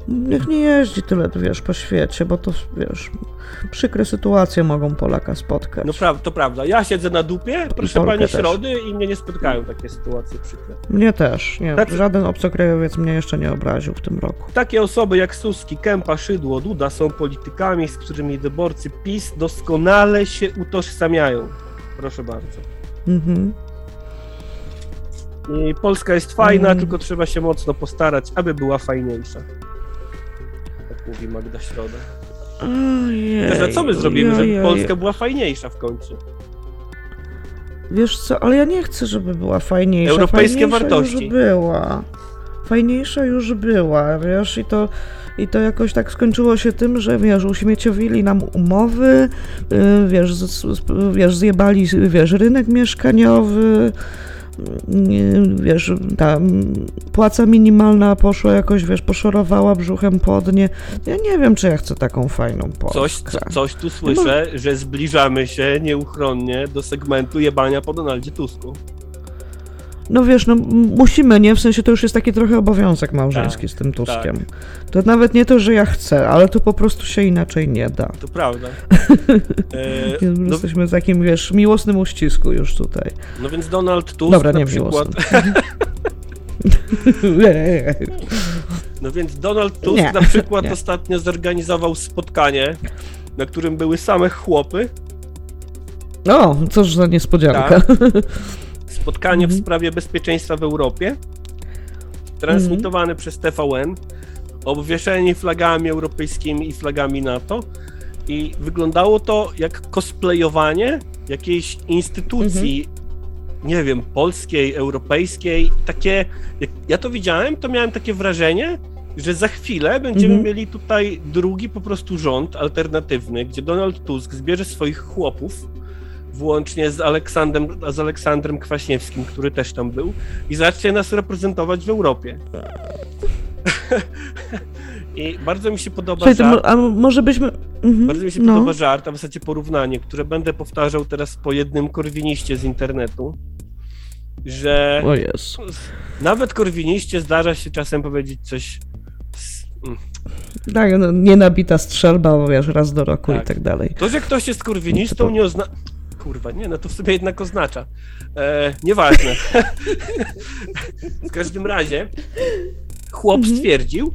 Niech nie jeździ tyle, wiesz, po świecie, bo to, wiesz, przykre sytuacje mogą Polaka spotkać. no pra, to prawda. Ja siedzę na dupie, proszę Polkę pani. Środy i mnie nie spotkają takie sytuacje przykre. Mnie też, nie. Tacy- Żaden obcokrajowiec mnie jeszcze nie obraził w tym roku. Takie osoby jak Suski, Kępa, Szydło, Duda są politykami, z którymi wyborcy PiS doskonale się utożsamiają. Proszę bardzo. Mhm. I Polska jest fajna, Mm. tylko trzeba się mocno postarać, aby była fajniejsza. Tak mówi Magda Środa. Ojej, a co my zrobimy, żeby ojej. Polska była fajniejsza w końcu? Wiesz co, ale ja nie chcę, żeby była fajniejsza. Europejskie fajniejsza wartości. już była. Fajniejsza już była, wiesz, i to, i to jakoś tak skończyło się tym, że wiesz, uśmieciowili nam umowy, yy, wiesz, z, wiesz, zjebali, wiesz, rynek mieszkaniowy, wiesz, ta płaca minimalna poszła jakoś, wiesz, poszorowała brzuchem pod nie. Ja nie wiem, czy ja chcę taką fajną Polskę. Coś, co, coś tu słyszę, że zbliżamy się nieuchronnie do segmentu jebania po Donaldzie Tusku. No wiesz, no musimy, nie? W sensie to już jest taki trochę obowiązek małżeński Tak, z tym Tuskiem. To nawet nie to, że ja chcę, ale to po prostu się inaczej nie da. To prawda. *laughs* E, no, Jesteśmy w takim, wiesz, miłosnym uścisku już tutaj. no więc Donald Tusk Dobra, nie przykład... *laughs* No więc Donald Tusk Nie, na przykład nie. ostatnio zorganizował spotkanie, na którym były same chłopy. O, cóż za niespodzianka. *laughs* Spotkanie w Mhm. sprawie bezpieczeństwa w Europie. Transmitowane przez TVN. Obwieszeni flagami europejskimi i flagami NATO. I wyglądało to jak cosplayowanie jakiejś instytucji, nie wiem, polskiej, europejskiej. Takie, jak ja to widziałem, to miałem takie wrażenie, że za chwilę będziemy Mhm. mieli tutaj drugi po prostu rząd alternatywny, gdzie Donald Tusk zbierze swoich chłopów, włącznie z Aleksandrem, z Aleksandrem Kwaśniewskim, który też tam był, i zacznie nas reprezentować w Europie. *laughs* I bardzo mi się podoba Słuchaj, żart, a może byśmy... Mhm, bardzo mi się no. podoba żart, a w zasadzie porównanie, które będę powtarzał teraz po jednym korwiniście z internetu, że O Jezu. nawet korwiniście zdarza się czasem powiedzieć coś mm, Tak, no, nienabita strzelba, bo wiesz, raz do roku Tak. i tak dalej. To, że ktoś jest kurwinistą, nie oznacza. Kurwa, nie, no to w sobie jednak oznacza. E, nieważne. *laughs* w każdym razie, chłop Mhm. stwierdził,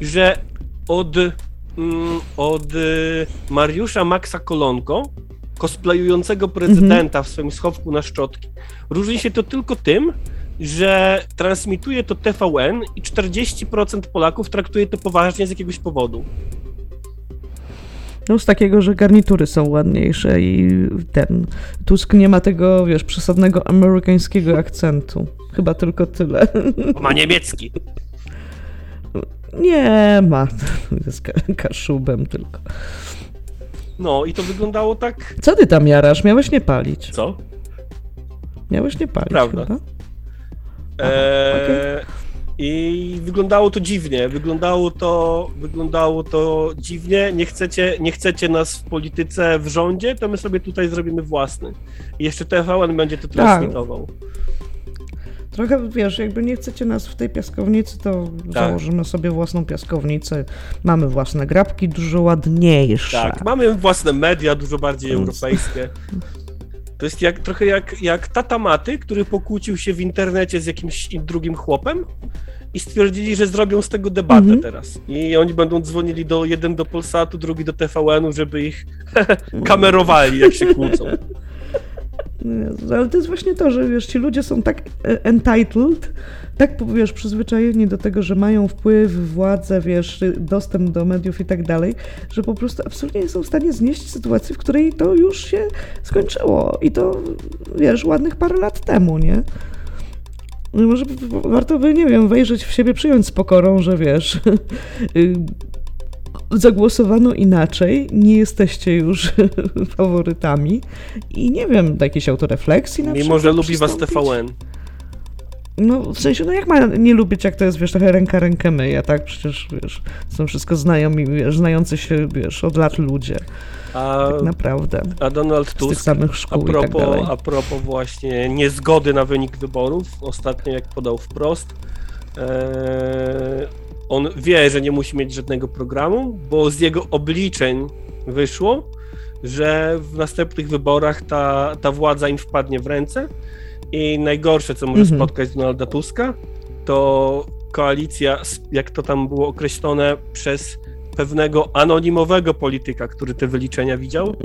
że od, mm, od Mariusza Maxa Kolonko, cosplayującego prezydenta w swoim schowku na szczotki, różni się to tylko tym, że transmituje to TVN i 40% Polaków traktuje to poważnie z jakiegoś powodu. No z takiego, że garnitury są ładniejsze i ten Tusk nie ma tego, wiesz, przesadnego amerykańskiego akcentu. Chyba tylko tyle. Ma niemiecki. Nie ma. *laughs* Jest ka- kaszubem tylko. No i to wyglądało tak. Co ty tam jarasz? Miałeś nie palić. Co? Miałeś nie palić Prawda. chyba? Eee, I wyglądało to dziwnie. Wyglądało to, wyglądało to dziwnie. Nie chcecie, nie chcecie nas w polityce w rządzie, to my sobie tutaj zrobimy własny. I jeszcze TVN będzie to transmitował. Trochę, wiesz, jakby nie chcecie nas w tej piaskownicy, to Tak. założymy sobie własną piaskownicę. Mamy własne grabki, dużo ładniejsze. Tak, mamy własne media, dużo bardziej europejskie. *laughs* To jest jak, trochę jak, jak tata Maty, który pokłócił się w internecie z jakimś drugim chłopem i stwierdzili, że zrobią z tego debatę Mhm. teraz. I oni będą dzwonili do jeden do Polsatu, drugi do TVN-u, żeby ich *laughs* kamerowali, jak się kłócą. Ale to jest właśnie to, że wiesz, ci ludzie są tak e, entitled, tak wiesz, przyzwyczajeni do tego, że mają wpływ, władzę, wiesz, dostęp do mediów i tak dalej, że po prostu absolutnie nie są w stanie znieść sytuacji, w której to już się skończyło. I to, wiesz, ładnych parę lat temu, nie? No Może warto by, nie wiem, wejrzeć w siebie, przyjąć z pokorą, że wiesz, *laughs* y, zagłosowano inaczej, nie jesteście już *laughs* faworytami i nie wiem, do jakiejś autorefleksji na Mimo, przykład że lubi was? TVN. No w sensie, no jak ma nie lubić, jak to jest, wiesz, trochę ręka rękę myje, tak? Przecież, wiesz, są wszystko znajomi, wiesz, znający się, wiesz, od lat ludzie, A, tak naprawdę, a Donald z tych Tusk, samych a szkół i tak propos, dalej. a propos właśnie niezgody na wynik wyborów, ostatnio jak podał wprost, e, on wie, że nie musi mieć żadnego programu, bo z jego obliczeń wyszło, że w następnych wyborach ta, ta władza im wpadnie w ręce i najgorsze, co może Mhm. spotkać Donalda Tuska, to koalicja, jak to tam było określone, przez pewnego anonimowego polityka, który te wyliczenia widział,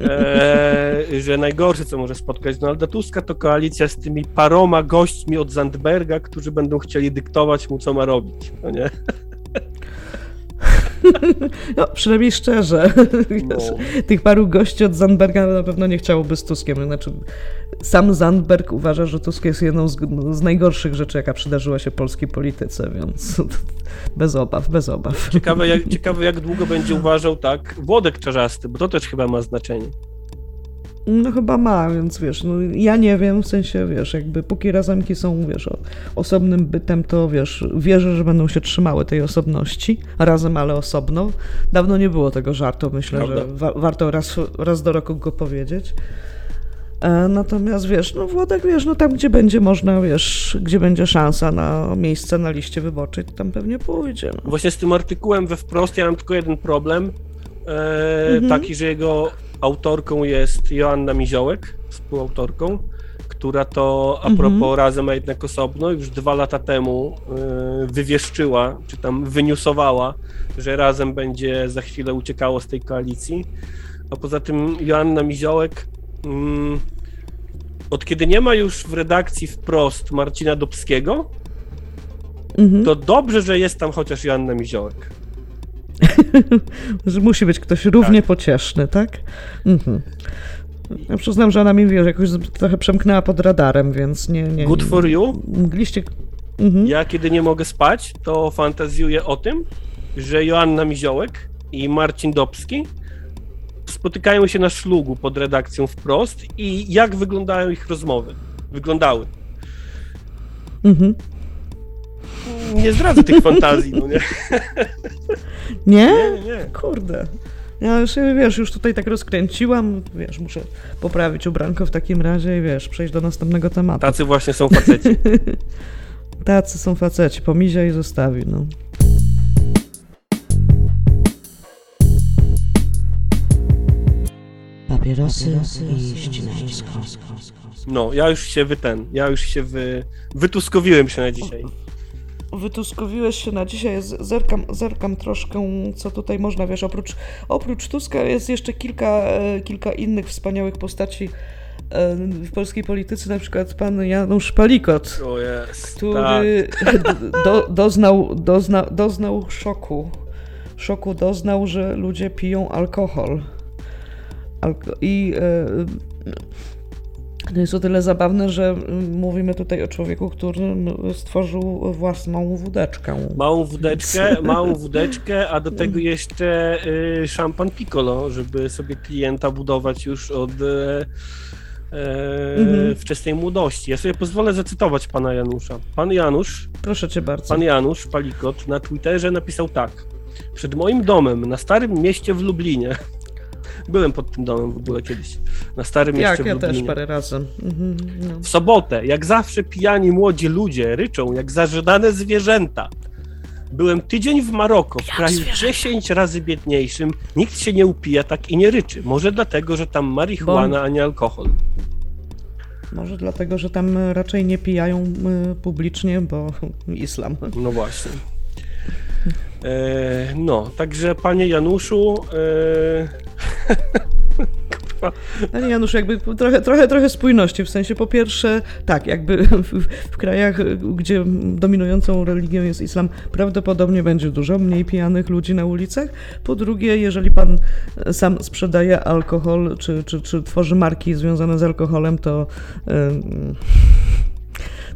e, że najgorsze, co może spotkać Donalda Tuska, to koalicja z tymi paroma gośćmi od Zandberga, którzy będą chcieli dyktować mu, co ma robić. No nie? *laughs* No, przynajmniej szczerze, *laughs* No. tych paru gości od Zandberga na pewno nie chciałoby z Tuskiem, znaczy sam Zandberg uważa, że Tusk jest jedną z, z najgorszych rzeczy, jaka przydarzyła się polskiej polityce, więc *laughs* bez obaw, bez obaw. Ciekawe jak, ciekawe, jak długo będzie uważał tak Włodek Czarzasty, bo to też chyba ma znaczenie. No chyba ma, więc wiesz, no, ja nie wiem, w sensie, wiesz, jakby póki razemki są, wiesz, osobnym bytem, to wiesz, wierzę, że będą się trzymały tej osobności, razem, ale osobno. Dawno nie było tego żartu, myślę, Prawda. że wa- warto raz, raz do roku go powiedzieć. E, Natomiast wiesz, no Włodek, wiesz, no tam gdzie będzie można, wiesz, gdzie będzie szansa na miejsce na liście wyborczej, to tam pewnie pójdzie. No. Właśnie z tym artykułem we wprost ja mam tylko jeden problem. E, Mhm. Taki, że jego autorką jest Joanna Miziołek, współautorką, która to a Mhm. propos razem, a jednak osobno, już dwa lata temu e, wywieszczyła, czy tam wyniusowała, że razem będzie za chwilę uciekało z tej koalicji. A poza tym Joanna Miziołek, mm, od kiedy nie ma już w redakcji wprost Marcina Dobskiego, Mhm. to dobrze, że jest tam chociaż Joanna Miziołek. *laughs* Że musi być ktoś równie pocieszny, tak? Mhm. Ja przyznam, że ona mi wiesz, jakoś trochę przemknęła pod radarem, więc nie. nie Good for you. Mgliście. Mhm. Ja kiedy nie mogę spać, to fantazjuję o tym, że Joanna Miziołek i Marcin Dobski spotykają się na szlugu pod redakcją wprost i jak wyglądają ich rozmowy. Wyglądały. Mhm. Nie zdradzę tych fantazji, no nie? Nie? Nie, nie. Kurde. Ja już, wiesz, już tutaj tak rozkręciłam, wiesz, muszę poprawić ubranko w takim razie i wiesz, przejść do następnego tematu. Tacy właśnie są faceci. *laughs* Tacy są faceci, pomizia i zostawi, no. Papierosy i ścinańsko. No, ja już się wyten, ja już się wy, wytuskowiłem się na dzisiaj. Wytuskowiłeś się na dzisiaj, zerkam, zerkam troszkę, co tutaj można, wiesz, oprócz, oprócz Tuska jest jeszcze kilka, e, kilka innych wspaniałych postaci e, w polskiej polityce, na przykład pan Janusz Palikot, O jest, tak. który *laughs* do, doznał, dozna, doznał szoku. Szoku doznał, że ludzie piją alkohol. Alko I e, to jest o tyle zabawne, że mm, mówimy tutaj o człowieku, który mm, stworzył własną wódeczkę. Małą wódeczkę, *laughs* małą wódeczkę, a do tego jeszcze y, szampan piccolo, żeby sobie klienta budować już od e, e, Mhm. wczesnej młodości. Ja sobie pozwolę zacytować pana Janusza. Pan Janusz, Proszę cię bardzo. pan Janusz Palikot na Twitterze napisał tak. Przed moim domem na Starym Mieście w Lublinie. Byłem pod tym domem w ogóle kiedyś. Na Starym Mieście Jak w ja Lublinie. też parę razy. Mhm, no. W sobotę, jak zawsze pijani młodzi ludzie ryczą jak zażynane zwierzęta. Byłem tydzień w Maroko, w kraju 10 razy biedniejszym. Nikt się nie upija tak i nie ryczy. Może dlatego, że tam marihuana, a nie alkohol. Może dlatego, że tam raczej nie pijają y, publicznie, bo *laughs* islam. No właśnie. E, no, także panie Januszu, e, Panie Janusz, jakby trochę, trochę, trochę spójności, w sensie po pierwsze, tak, jakby w, w krajach, gdzie dominującą religią jest islam, prawdopodobnie będzie dużo mniej pijanych ludzi na ulicach. Po drugie, jeżeli pan sam sprzedaje alkohol, czy, czy, czy tworzy marki związane z alkoholem, to ym,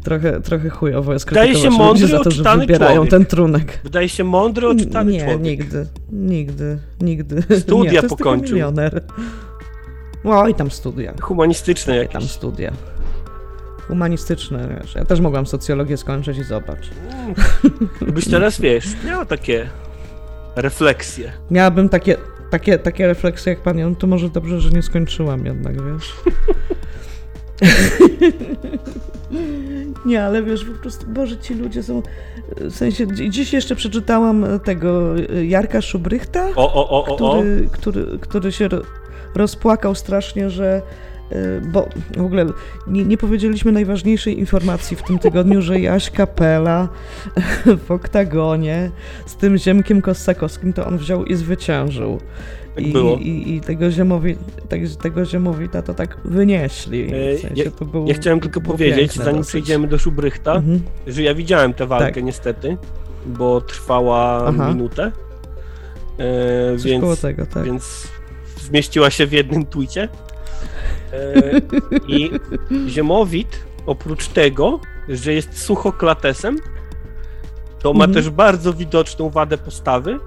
trochę, trochę chujowo jest Wydaje się mądry, za to, że wybierają człowiek. ten trunek. wydaje się mądry, odczytany nie, człowiek. nigdy, nigdy, nigdy. *laughs* Studia nie, to jest pokończył. milioner. Oj, tam studia. Humanistyczny Jakie tam jakiś. studia? Humanistyczne, wiesz. Ja też mogłam socjologię skończyć i zobacz. Byś teraz, wiesz, miał takie refleksje. Miałabym takie, takie, takie refleksje jak pan Jan, to może dobrze, że nie skończyłam jednak, wiesz. *laughs* *laughs* nie, ale wiesz, po prostu, Boże, ci ludzie są... W sensie, dzi- dziś jeszcze przeczytałam tego Jarka Szubrychta, O, o, o, który, który, który się ro- rozpłakał strasznie, że y, bo w ogóle nie, nie powiedzieliśmy najważniejszej informacji w tym tygodniu, że Jaś Kapela *laughs* w oktagonie z tym Ziemkiem Kossakowskim to on wziął i zwyciężył. Tak I, było. i, i tego, ziemowi, tak, tego ziemowita to tak wynieśli. E, W sensie ja- Ja chciałem tylko powiedzieć, zanim dosyć. przejdziemy do Szubrychta, Mhm. że ja widziałem tę walkę Tak. niestety, bo trwała Aha. minutę. E, więc, tego, tak. więc zmieściła się w jednym tweetie. E, *laughs* I Ziemowit, oprócz tego, że jest suchoklatesem, to ma Mhm. też bardzo widoczną wadę postawy.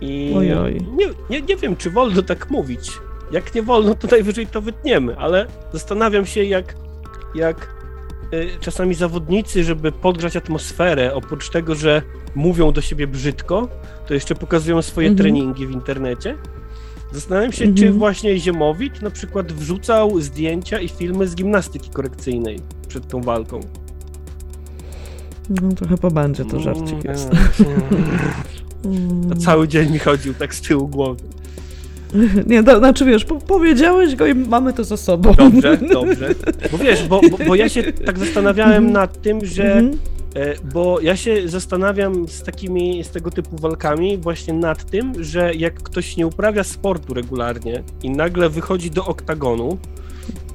I Ojoj. Nie, nie, nie wiem, czy wolno tak mówić, jak nie wolno, to najwyżej to wytniemy, ale zastanawiam się, jak, jak y, czasami zawodnicy, żeby podgrzać atmosferę, oprócz tego, że mówią do siebie brzydko, to jeszcze pokazują swoje Mhm. treningi w internecie. Zastanawiam się, Mhm. czy właśnie Ziemowit na przykład wrzucał zdjęcia i filmy z gimnastyki korekcyjnej przed tą walką. No trochę pobędzie to żarcik jest. *laughs* To cały dzień mi chodził tak z tyłu głowy. Nie, to znaczy wiesz, po, powiedziałeś go i mamy to za sobą. Dobrze, *laughs* dobrze. Bo wiesz, bo, bo, bo ja się tak zastanawiałem nad tym, że Mhm. E, Bo ja się zastanawiam z takimi, z tego typu walkami właśnie nad tym, że jak ktoś nie uprawia sportu regularnie i nagle wychodzi do oktagonu,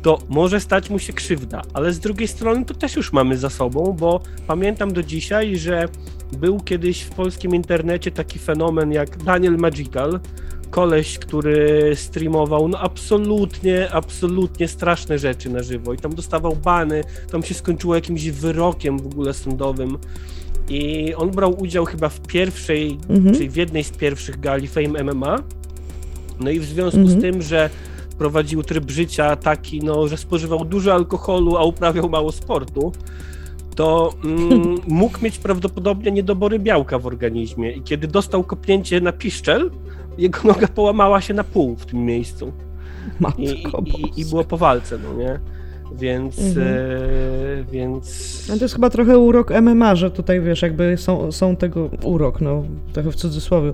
to może stać mu się krzywda, ale z drugiej strony to też już mamy za sobą, bo pamiętam do dzisiaj, że był kiedyś w polskim internecie taki fenomen jak Daniel Magical, koleś, który streamował no absolutnie, absolutnie straszne rzeczy na żywo i tam dostawał bany, tam się skończyło jakimś wyrokiem w ogóle sądowym i on brał udział chyba w pierwszej, Mhm. czyli w jednej z pierwszych gali Fame MMA, no i w związku Mhm. z tym, że prowadził tryb życia taki, no, że spożywał dużo alkoholu, a uprawiał mało sportu, to mm, *laughs* mógł mieć prawdopodobnie niedobory białka w organizmie i kiedy dostał kopnięcie na piszczel, jego *laughs* noga połamała się na pół w tym miejscu Matko i, i, i było po walce, no nie? Więc, Mhm. e, więc... No to jest chyba trochę urok MMA, że tutaj wiesz, jakby są, są tego urok, no trochę w cudzysłowie,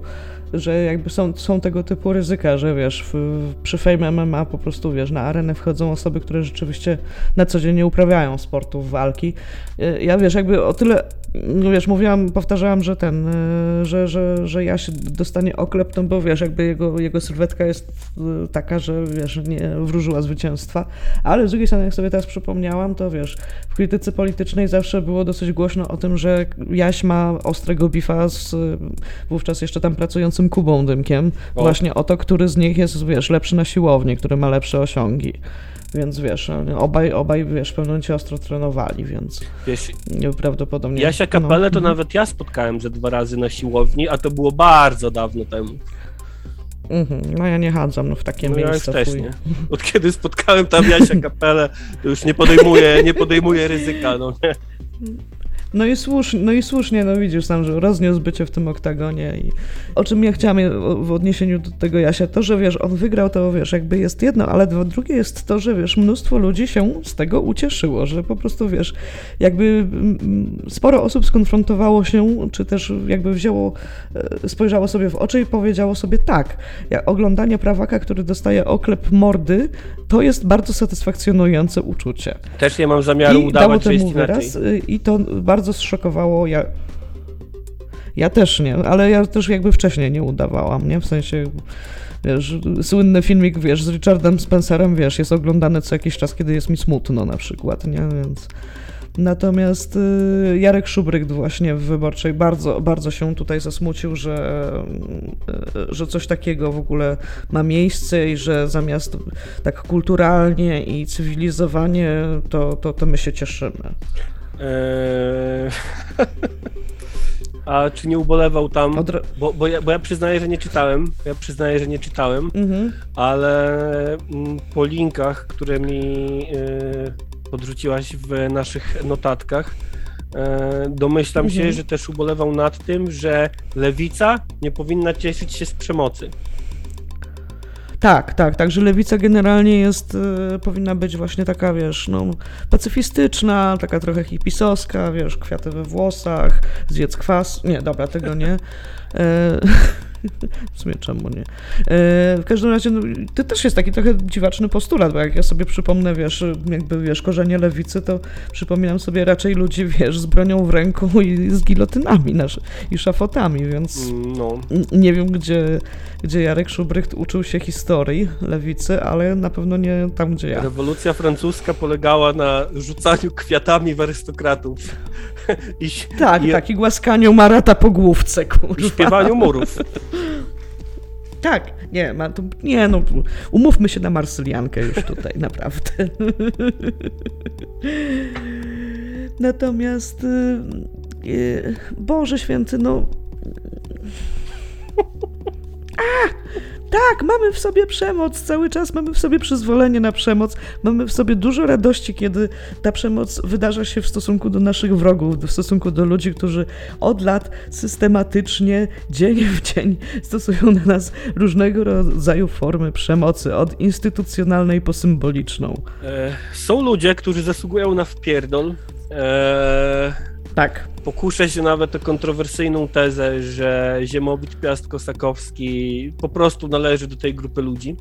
że jakby są, są tego typu ryzyka, że wiesz, w, przy Fame MMA po prostu wiesz, na arenę wchodzą osoby, które rzeczywiście na co dzień nie uprawiają sportów, walki. Ja wiesz, jakby o tyle, no wiesz, mówiłam, powtarzałam, że ten, y, że, że, że ja się dostanie oklep, no bo wiesz, jakby jego, jego sylwetka jest y, taka, że wiesz, nie wróżyła zwycięstwa, ale z drugiej strony, jak sobie teraz przypomniałam, to wiesz, w krytyce politycznej zawsze było dosyć głośno o tym, że Jaś ma ostrego bifa z y, wówczas jeszcze tam pracującym Kubą Dymkiem, O. właśnie o to, który z nich jest, wiesz, lepszy na siłowni, który ma lepsze osiągi. Więc wiesz, obaj, obaj wiesz, w pewnym momencie ostro trenowali, więc Wiesz, prawdopodobnie... Jasia no. Kapelę to Mhm. nawet ja spotkałem ze dwa razy na siłowni, a to było bardzo dawno temu. Mhm. No ja nie chadzam no, w takie No ja miejsca. też fuj. nie. Od kiedy spotkałem tam Jasia Kapelę, to już nie podejmuję, nie podejmuję ryzyka, no nie. No i słusznie, no i słusznie, no widzisz sam, że rozniósł bycie w tym oktagonie i o czym ja chciałam w odniesieniu do tego Jasia, to, że wiesz, on wygrał, to wiesz, jakby jest jedno, ale drugie jest to, że wiesz, mnóstwo ludzi się z tego ucieszyło, że po prostu wiesz, jakby mm, sporo osób skonfrontowało się, czy też jakby wzięło, e, spojrzało sobie w oczy i powiedziało sobie tak, oglądanie prawaka, który dostaje oklep mordy, to jest bardzo satysfakcjonujące uczucie. Też nie mam zamiaru I udawać, że temu jest wyraz inaczej. y, i to bardzo zszokowało ja. Ja też nie, ale ja też jakby wcześniej nie udawałam, nie? W sensie, wiesz, słynny filmik, wiesz, z Richardem Spencerem, wiesz, jest oglądany co jakiś czas, kiedy jest mi smutno na przykład, nie? Więc... Natomiast y, Jarek Szubryk właśnie w Wyborczej bardzo, bardzo się tutaj zasmucił, że, y, że coś takiego w ogóle ma miejsce i że zamiast tak kulturalnie i cywilizowanie, to, to, to my się cieszymy. Eee... *laughs* A czy nie ubolewał tam? Bo, bo, ja, bo ja przyznaję, że nie czytałem. Ja przyznaję, że nie czytałem, Mhm. ale mm, po linkach, które mi e, podrzuciłaś w naszych notatkach, e, domyślam się, Mhm. że też ubolewał nad tym, że lewica nie powinna cieszyć się z przemocy. Tak, tak, tak, że lewica generalnie jest, y, powinna być właśnie taka, wiesz, no, pacyfistyczna, taka trochę hipisowska, wiesz, kwiaty we włosach, zjedz kwas, nie, dobra, tego nie. *laughs* W sumie czemu nie? E, w każdym razie, no, to też jest taki trochę dziwaczny postulat, bo jak ja sobie przypomnę, wiesz, jakby, wiesz, korzenie lewicy, to przypominam sobie raczej ludzi, wiesz, z bronią w ręku i z gilotynami nasz, i szafotami, więc... No, Nie wiem, gdzie, gdzie Jarek Szubrycht uczył się historii lewicy, ale na pewno nie tam, gdzie ja. rewolucja francuska polegała na rzucaniu kwiatami w arystokratów i, Tak, i, tak, i głaskaniu Marata po główce, i kurwa. śpiewaniu murów. *laughs* Tak, nie, ma tu, nie no, umówmy się na Marsyliankę już tutaj, *laughs* naprawdę. Natomiast, y, y, Boże Święty, no... A! Tak, mamy w sobie przemoc, cały czas mamy w sobie przyzwolenie na przemoc, mamy w sobie dużo radości, kiedy ta przemoc wydarza się w stosunku do naszych wrogów, w stosunku do ludzi, którzy od lat systematycznie, dzień w dzień stosują na nas różnego rodzaju formy przemocy, od instytucjonalnej po symboliczną. E, są ludzie, którzy zasługują na wpierdol. E, Tak. Pokuszę się nawet o kontrowersyjną tezę, że Ziemowit Piast Kosakowski po prostu należy do tej grupy ludzi.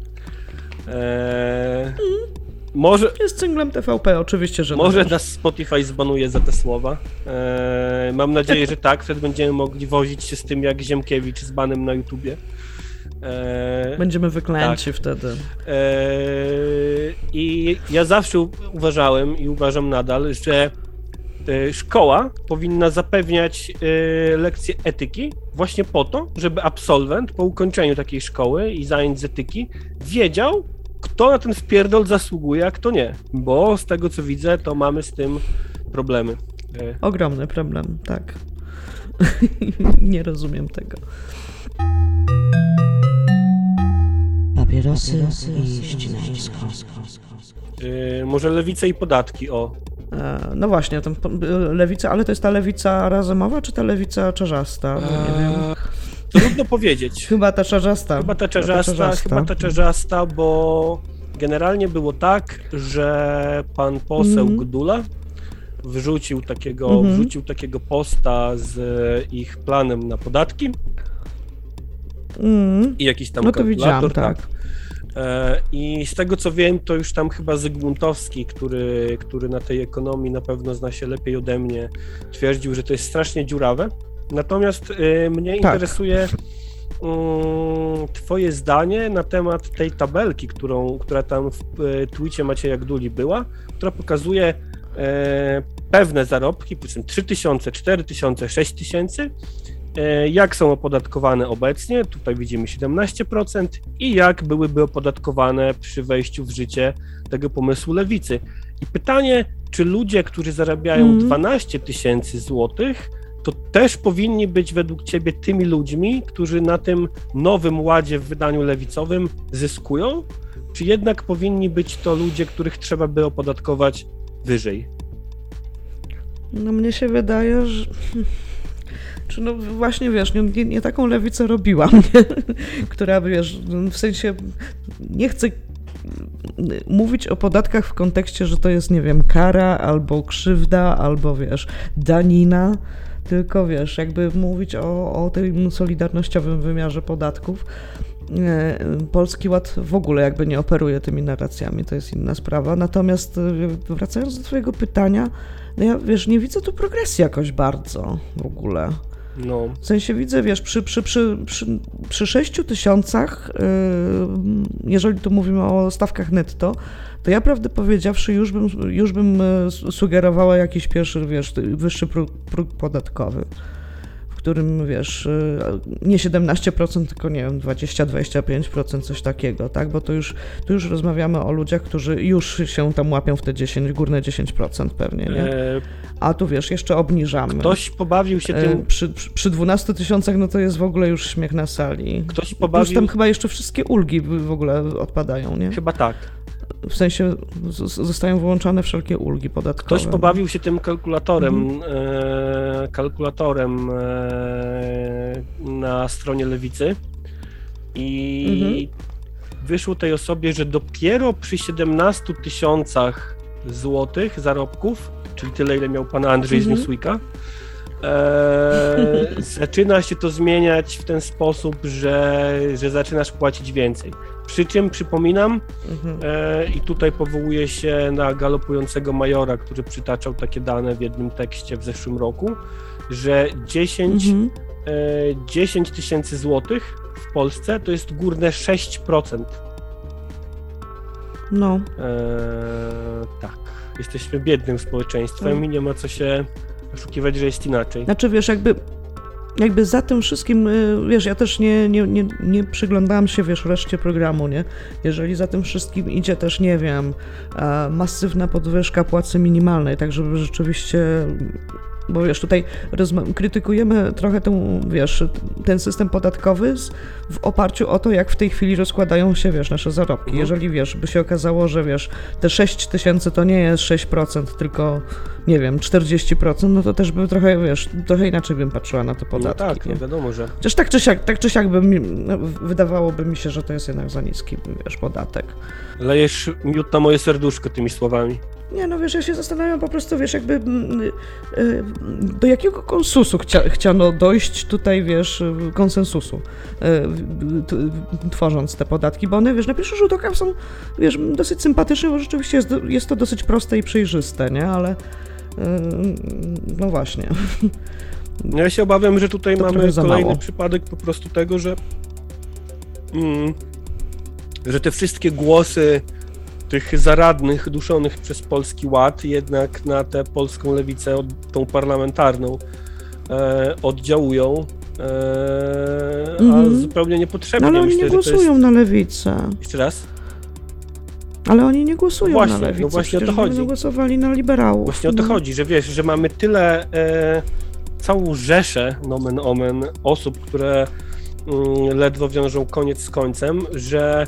Eee, może, Jest cynglem TVP, oczywiście, że może należy. nas Spotify zbanuje za te słowa. Eee, mam nadzieję, że tak. Wtedy będziemy mogli wozić się z tym jak Ziemkiewicz z banem na YouTubie. Eee, Będziemy wyklęci Tak. wtedy. Eee, I ja zawsze uważałem i uważam nadal, że szkoła powinna zapewniać e, lekcje etyki właśnie po to, żeby absolwent po ukończeniu takiej szkoły i zajęć z etyki wiedział, kto na ten wpierdol zasługuje, a kto nie. Bo z tego co widzę, to mamy z tym problemy. E, Ogromny problem, tak. *laughs* Nie rozumiem tego. Papierosy i ścinańsko. e, może lewice i podatki, o. E, No właśnie, tam po- lewica, ale to jest ta lewica razymowa, czy ta lewica czarzasta? Bo nie wiem. Eee, Trudno powiedzieć. *laughs* Chyba ta czarzasta. Chyba ta czerzasta, chyba ta czerzasta, bo generalnie było tak, że pan poseł Mhm. Gdula wrzucił takiego, Mhm. wrzucił takiego posta z ich planem na podatki Mm. i jakiś tam No to widziałam, kalkulator, tak. E, I z tego co wiem, to już tam chyba Zygmuntowski, który, który na tej ekonomii na pewno zna się lepiej ode mnie, twierdził, że to jest strasznie dziurawe. Natomiast e, mnie Tak. interesuje mm, Twoje zdanie na temat tej tabelki, którą, która tam w e, twicie Macieja Gduli była, która pokazuje pewne zarobki, powiedzmy 3000, 4000, 6000, e, jak są opodatkowane obecnie, tutaj widzimy 17%, i jak byłyby opodatkowane przy wejściu w życie tego pomysłu lewicy. I pytanie, czy ludzie, którzy zarabiają Mhm. 12 tysięcy złotych, to też powinni być według Ciebie tymi ludźmi, którzy na tym nowym ładzie w wydaniu lewicowym zyskują? Czy jednak powinni być to ludzie, których trzeba by opodatkować wyżej? No mnie się wydaje, że... Czy no właśnie, wiesz, nie, nie, taką lewicę robiłam, *laughs* nie? która, wiesz, w sensie nie chcę mówić o podatkach w kontekście, że to jest, nie wiem, kara albo krzywda, albo, wiesz, danina, tylko, wiesz, jakby mówić o, o tym solidarnościowym wymiarze podatków. E, Polski Ład w ogóle jakby nie operuje tymi narracjami, to jest inna sprawa. Natomiast e, wracając do twojego pytania, no ja, wiesz, nie widzę tu progresji jakoś bardzo w ogóle. No, W sensie widzę, wiesz, przy, przy, przy, przy, przy 6 tysiącach, yy, jeżeli tu mówimy o stawkach netto, to ja prawdę powiedziawszy już bym, już bym e, sugerowała jakiś pierwszy, wiesz, wyższy próg, próg podatkowy, którym, wiesz, e, nie 17%, tylko nie wiem, 20-25%, coś takiego, tak? Bo to już, tu już rozmawiamy o ludziach, którzy już się tam łapią w te 10, górne 10% pewnie, nie? e, A tu, wiesz, jeszcze obniżamy. ktoś pobawił się tym, Przy, przy- przy 12 tysiącach, no to jest w ogóle już śmiech na sali. ktoś Plus pobawił, tam chyba jeszcze wszystkie ulgi w ogóle odpadają, nie? chyba tak, W sensie zostają wyłączone wszelkie ulgi podatkowe. Ktoś pobawił się tym kalkulatorem, Mhm. e, kalkulatorem e, na stronie lewicy i Mhm. wyszło tej osobie, że dopiero przy 17 tysiącach złotych zarobków, czyli tyle, ile miał pan Andrzej Mhm. z Newsweeka, e, zaczyna się to zmieniać w ten sposób, że, że zaczynasz płacić więcej. Przy czym przypominam, Mhm. E, I tutaj powołuje się na galopującego majora, który przytaczał takie dane w jednym tekście w zeszłym roku, że 10 Mhm. e, 10 tysięcy złotych w Polsce to jest górne 6%. No, E, tak, jesteśmy biednym społeczeństwem Mm. i nie ma co się oszukiwać, że jest inaczej. znaczy wiesz, jakby, jakby za tym wszystkim, y, wiesz, ja też nie, nie, nie, nie przyglądałam się, wiesz, reszcie programu, nie? Jeżeli za tym wszystkim idzie też, nie wiem, e, masywna podwyżka płacy minimalnej, tak żeby rzeczywiście Bo wiesz, tutaj krytykujemy trochę tą, wiesz, ten system podatkowy z, w oparciu o to, jak w tej chwili rozkładają się, wiesz, nasze zarobki. Mhm. Jeżeli, wiesz, by się okazało, że, wiesz, te 6 tysięcy to nie jest 6%, tylko, nie wiem, 40%, no to też by trochę, wiesz, trochę inaczej bym patrzyła na te No podatki. tak, nie? no wiadomo, że. Chociaż tak czy siak, tak czy siak by mi, no, wydawałoby mi się, że to jest jednak za niski, wiesz, podatek. Lejesz miód na moje serduszko tymi słowami. Nie, no wiesz, ja się zastanawiam po prostu, wiesz, jakby mm, y, y, do jakiego konsensusu chcia, chciano dojść tutaj, wiesz, y, konsensusu, tworząc te podatki, bo one, wiesz, na pierwszy rzut oka są, wiesz, dosyć sympatyczne, bo rzeczywiście jest, jest to dosyć proste i przejrzyste, nie, ale no właśnie. No Ja się obawiam, że tutaj To mamy kolejny mało. przypadek po prostu tego, że, mm, że te wszystkie głosy tych zaradnych duszonych przez Polski Ład jednak na tę polską lewicę, tą parlamentarną, e, oddziałują, e, a Mhm. zupełnie niepotrzebnie. No, ale oni Myślę, nie że to głosują jest... na lewicę. Jeszcze raz? Ale oni nie głosują Właśnie, na no lewicę. właśnie o to chodzi. Głosowali na liberałów. Właśnie o to no. chodzi, że wiesz, że mamy tyle, e, całą rzeszę, nomen omen, osób, które mm, ledwo wiążą koniec z końcem, że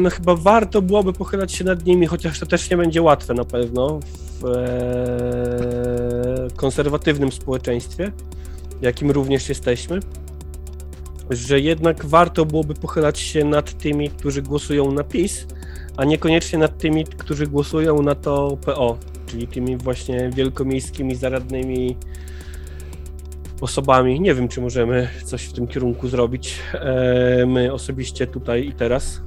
no chyba warto byłoby pochylać się nad nimi, chociaż to też nie będzie łatwe na pewno w e, konserwatywnym społeczeństwie, jakim również jesteśmy, że jednak warto byłoby pochylać się nad tymi, którzy głosują na PiS, a niekoniecznie nad tymi, którzy głosują na to PO, czyli tymi właśnie wielkomiejskimi, zaradnymi osobami. Nie wiem, czy możemy coś w tym kierunku zrobić, e, my osobiście tutaj i teraz.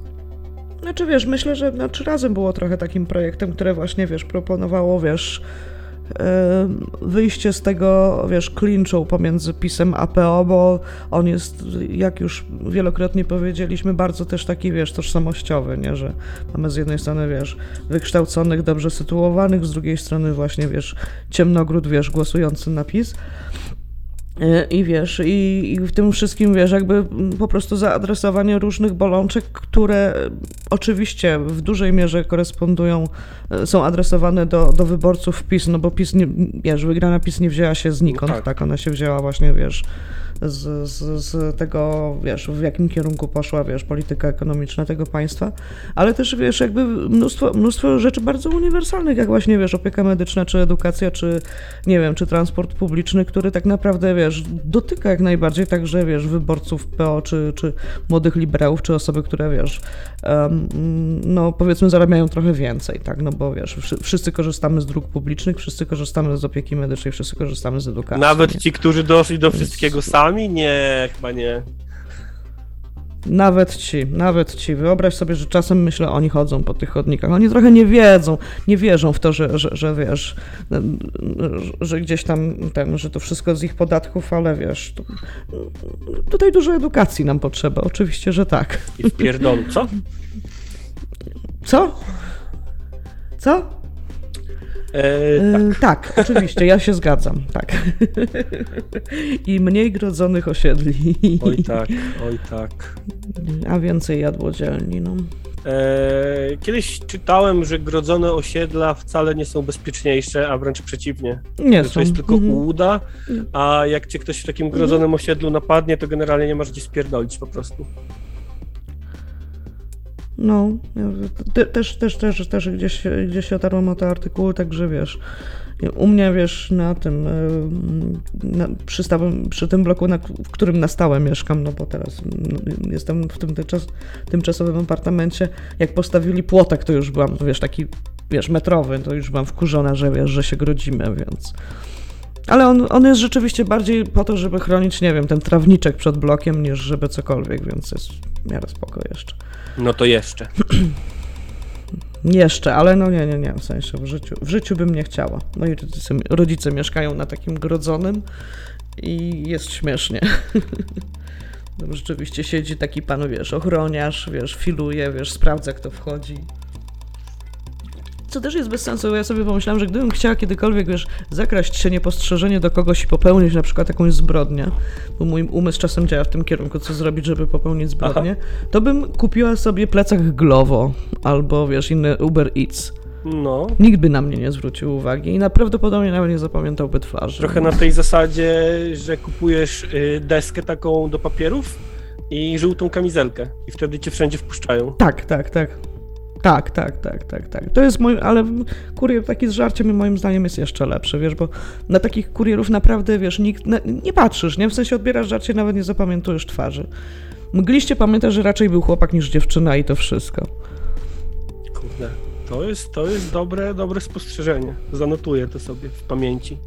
Znaczy wiesz, myślę, że znaczy razem było trochę takim projektem, które właśnie, wiesz, proponowało, wiesz, em, wyjście z tego, wiesz, klinczu pomiędzy PiSem a PO, bo on jest, jak już wielokrotnie powiedzieliśmy, bardzo też taki, wiesz, tożsamościowy, nie, że mamy z jednej strony, wiesz, wykształconych, dobrze sytuowanych, z drugiej strony właśnie, wiesz, ciemnogród, wiesz, głosujący na PiS. I wiesz, i, i w tym wszystkim, wiesz, jakby po prostu zaadresowanie różnych bolączek, które oczywiście w dużej mierze korespondują, są adresowane do, do wyborców PiS, no bo PiS, nie, wiesz, wygrana PiS nie wzięła się znikąd, No tak. tak. ona się wzięła właśnie, wiesz, z, z, z tego, wiesz, w jakim kierunku poszła, wiesz, polityka ekonomiczna tego państwa, ale też, wiesz, jakby mnóstwo, mnóstwo rzeczy bardzo uniwersalnych, jak właśnie, wiesz, opieka medyczna, czy edukacja, czy, nie wiem, czy transport publiczny, który tak naprawdę, wiesz, dotyka jak najbardziej także, wiesz, wyborców PO, czy, czy młodych liberałów, czy osoby, które, wiesz, em, no, powiedzmy, zarabiają trochę więcej, tak, no bo, wiesz, wszy- wszyscy korzystamy z dróg publicznych, wszyscy korzystamy z opieki medycznej, wszyscy korzystamy z edukacji. Nawet nie? ci, którzy doszli do wszystkiego sami? Nie, chyba nie. Nawet ci, nawet ci. Wyobraź sobie, że czasem myślę, oni chodzą po tych chodnikach. Oni trochę nie wiedzą, nie wierzą w to, że, że, że wiesz, że gdzieś tam ten, że to wszystko z ich podatków, ale wiesz, tu, tutaj dużo edukacji nam potrzeba. Oczywiście, że tak. I w pierdolu, co? Co? Co? E, tak. E, tak, oczywiście, ja się zgadzam, tak. I mniej grodzonych osiedli, Oj tak, oj tak. a więcej jadłodzielni, no. E, kiedyś czytałem, że grodzone osiedla wcale nie są bezpieczniejsze, a wręcz przeciwnie. Nie Że są. to jest tylko Mhm. a jak cię ktoś w takim grodzonym osiedlu napadnie, to generalnie nie masz gdzie spierdolić po prostu. No, też, też, też, też gdzieś, gdzieś otarłam o te artykuły, także wiesz, u mnie, wiesz, na tym, em, na, przy, stałym, przy tym bloku, na, w którym na stałe mieszkam, no bo teraz mm, jestem w tym tymczas, tymczasowym apartamencie, jak postawili płotek, to już byłam, wiesz, taki, wiesz, metrowy, to już byłam wkurzona, że wiesz, że się grodzimy, więc... Ale on, on jest rzeczywiście bardziej po to, żeby chronić, nie wiem, ten trawniczek przed blokiem, niż żeby cokolwiek, więc jest w miarę spoko jeszcze. No to jeszcze. *clears throat* Jeszcze, ale no nie, nie, nie, w sensie w życiu, w życiu bym nie chciała. Moi rodzice, rodzice mieszkają na takim grodzonym i jest śmiesznie. *laughs* Tam rzeczywiście siedzi taki pan, wiesz, ochroniarz, wiesz, filuje, wiesz, sprawdza kto wchodzi. Co też jest bez sensu, bo ja sobie pomyślałam, że gdybym chciała kiedykolwiek, wiesz, zakraść się niepostrzeżenie do kogoś i popełnić na przykład jakąś zbrodnię, bo mój umysł czasem działa w tym kierunku, co zrobić, żeby popełnić zbrodnię, to bym kupiła sobie plecak Glovo albo, wiesz, inny Uber Eats. No, Nikt by na mnie nie zwrócił uwagi i prawdopodobnie nawet nie zapamiętałby twarzy. trochę na tej zasadzie, że kupujesz y, deskę taką do papierów i żółtą kamizelkę i wtedy cię wszędzie wpuszczają. Tak, tak, tak. Tak, tak, tak, tak, tak. To jest mój, ale kurier taki z żarciem moim zdaniem jest jeszcze lepszy, wiesz, bo na takich kurierów naprawdę, wiesz, nikt, na, nie patrzysz, nie? W sensie odbierasz żarcie, nawet nie zapamiętujesz twarzy. Mgliście pamiętasz, że raczej był chłopak niż dziewczyna i to wszystko. Kurde, to jest, to jest dobre, dobre spostrzeżenie. Zanotuję to sobie w pamięci.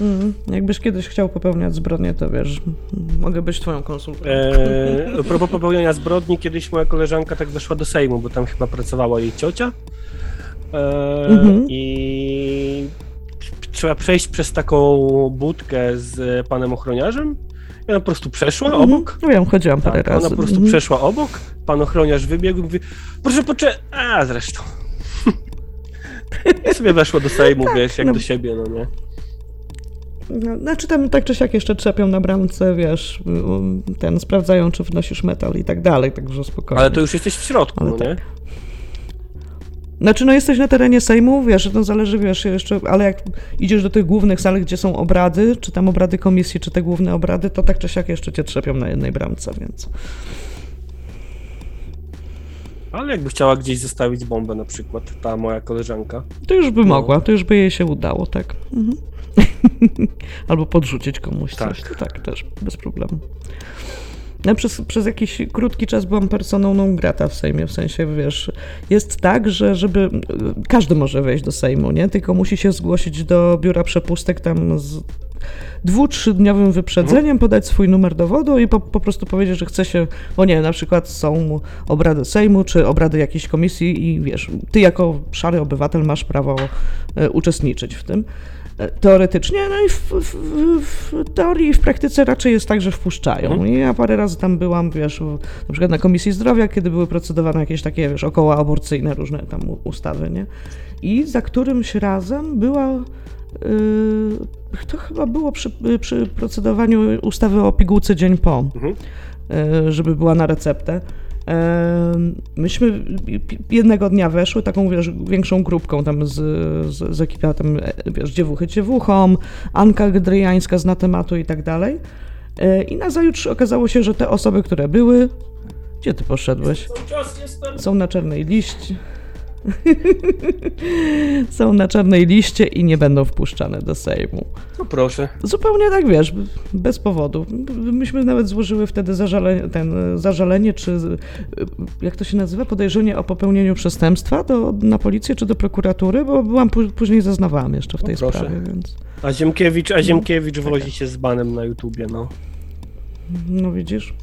Mhm. Jakbyś kiedyś chciał popełniać zbrodnię, to wiesz, mogę być twoją konsultantką. Eee, *laughs* a propos popełniania zbrodni, kiedyś moja koleżanka tak weszła do Sejmu, bo tam chyba pracowała jej ciocia. Eee, Mhm. I trzeba przejść przez taką budkę z panem ochroniarzem. I ona po prostu przeszła Mhm. obok. No wiem, chodziłam parę Tak, razy. ona po prostu Mhm. przeszła obok. Pan ochroniarz wybiegł i mówi: Proszę poczekać. A zresztą. *laughs* I sobie weszła do Sejmu, wiesz, jak no. do siebie, no nie? No, znaczy tam tak czy siak jeszcze trzepią na bramce, wiesz, ten, sprawdzają, czy wnosisz metal i tak dalej, także spokojnie. Ale to już jesteś w środku, Ale no nie? tak. Znaczy, no jesteś na terenie Sejmu, wiesz, to zależy, wiesz, jeszcze, ale jak idziesz do tych głównych sal, gdzie są obrady, czy tam obrady komisji, czy te główne obrady, to tak czy siak jeszcze cię trzepią na jednej bramce, więc... Ale jakby chciała gdzieś zostawić bombę na przykład, ta moja koleżanka. To już by No. mogła, to już by jej się udało, tak. Mhm. *laughs* Albo podrzucić komuś Tak. coś, to tak, też, bez problemu. Ja przez, przez jakiś krótki czas byłam personą non grata w Sejmie, w sensie, wiesz, jest tak, że żeby, każdy może wejść do Sejmu, nie, tylko musi się zgłosić do biura przepustek tam z dwu, trzydniowym wyprzedzeniem, podać swój numer dowodu i po, po prostu powiedzieć, że chce się, bo nie, na przykład są obrady Sejmu, czy obrady jakiejś komisji i wiesz, ty jako szary obywatel masz prawo e, uczestniczyć w tym. E, Teoretycznie, no i w, w, w teorii i w praktyce raczej jest tak, że wpuszczają. Mhm. I ja parę razy tam byłam, wiesz, na przykład na Komisji Zdrowia, kiedy były procedowane jakieś takie, wiesz, okołoaborcyjne różne tam ustawy, nie? I za którymś razem była, yy, to chyba było przy, przy procedowaniu ustawy o pigułce dzień po, Mhm. yy, żeby była na receptę. Myśmy jednego dnia weszły taką, wiesz, większą grupką tam z, z, z ekipy, tam, e, wiesz, dziewuchy dziewuchom, Anka Gdryjańska zna tematu i tak dalej. Yy, I nazajutrz okazało się, że te osoby, które były, gdzie ty poszedłeś? Są na czarnej liście. *laughs* Są na czarnej liście i nie będą wpuszczane do Sejmu. No proszę. Zupełnie tak wiesz, bez powodu. Myśmy nawet złożyły wtedy zażalenie, ten, zażalenie, czy jak to się nazywa, podejrzenie o popełnieniu przestępstwa do, na policję czy do prokuratury, bo byłam pó- później zeznawałam jeszcze w tej No proszę. sprawie, więc A Ziemkiewicz, a Ziemkiewicz wozi się z banem na YouTubie, no. no widzisz.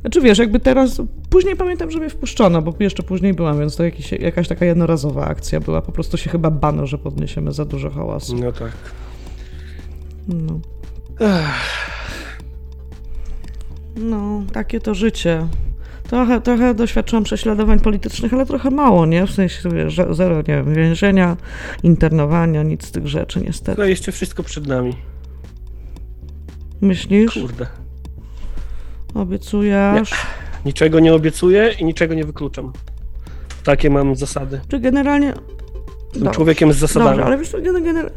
Znaczy wiesz, jakby teraz, później pamiętam, że mnie wpuszczono, bo jeszcze później byłam, więc to jakiś, jakaś taka jednorazowa akcja była, po prostu się chyba bano, że podniesiemy za dużo hałasu. No tak. No. No, takie to życie. Trochę, trochę doświadczyłam prześladowań politycznych, ale trochę mało, nie? W sensie, wiesz, że- zero, nie wiem, więzienia, internowania, nic z tych rzeczy, niestety. To jeszcze wszystko przed nami. Myślisz? Kurde. Obiecujesz? Niczego nie obiecuję i niczego nie wykluczam. Takie mam zasady. Czy generalnie... Jestem Dobrze. człowiekiem z zasadami. Dobrze, ale wiesz, co, gener- gener-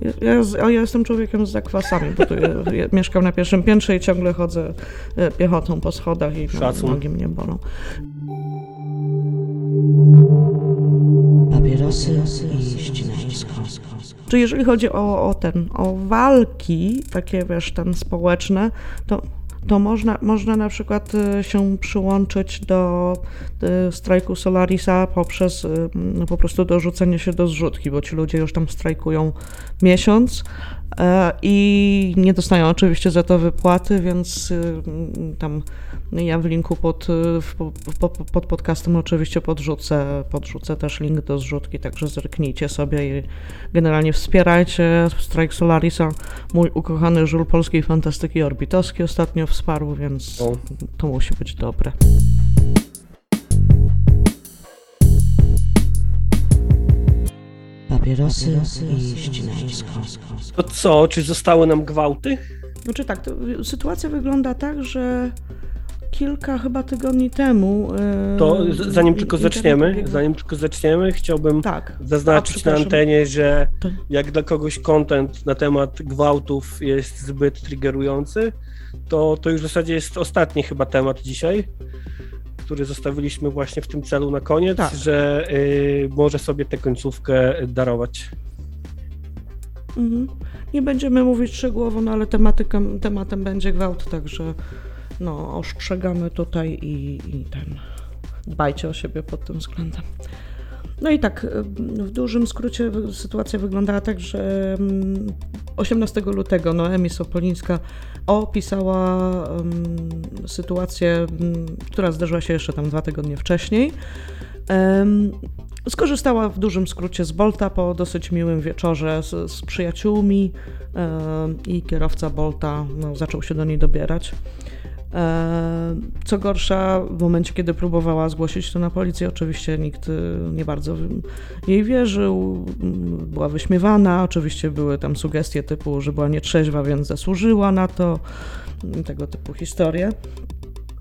ja, ja, z- a ja jestem człowiekiem z zakwasami, bo tu ja, ja mieszkam na pierwszym piętrze i ciągle chodzę e, piechotą po schodach i no, Szacun. nogi mnie bolą. Papierosy i ścinańsko. Czy jeżeli chodzi o, o ten, o walki takie, wiesz, ten społeczne, to, to można, można na przykład y, się przyłączyć do y, strajku Solarisa poprzez no, po prostu dorzucenie się do zrzutki, bo ci ludzie już tam strajkują miesiąc i nie dostają oczywiście za to wypłaty, więc y, tam ja w linku pod, y, pod, pod podcastem oczywiście podrzucę, podrzucę też link do zrzutki, także zerknijcie sobie i generalnie wspierajcie strajk Solarisa. Mój ukochany żul polskiej fantastyki orbitowski ostatnio wsparł, więc O. to musi być dobre. Papierosy i ścinańsko. To co, czy zostały nam gwałty? Znaczy tak, to sytuacja wygląda tak, że kilka chyba tygodni temu. e, To zanim tylko zaczniemy, zanim tylko zaczniemy, chciałbym Tak. A, zaznaczyć na przepraszam. antenie, że jak dla kogoś content na temat gwałtów jest zbyt triggerujący, to, to już w zasadzie jest ostatni chyba temat dzisiaj, który zostawiliśmy właśnie w tym celu na koniec, Tak. że y, może sobie tę końcówkę darować. Mhm. Nie będziemy mówić szczegółowo, no ale tematyką, tematem będzie gwałt, także no, ostrzegamy tutaj i, i ten. Dbajcie o siebie pod tym względem. No i tak, w dużym skrócie sytuacja wyglądała tak, że mm, 18 lutego Noemi Sopolińska opisała sytuację, która zdarzyła się jeszcze tam dwa tygodnie wcześniej. Skorzystała w dużym skrócie z Bolta po dosyć miłym wieczorze z, z przyjaciółmi i kierowca Bolta no, zaczął się do niej dobierać. Em, Co gorsza, w momencie, kiedy próbowała zgłosić to na policję, oczywiście nikt y, nie bardzo jej wierzył, m, była wyśmiewana, oczywiście były tam sugestie typu, że była nietrzeźwa, więc zasłużyła na to, m, tego typu historie.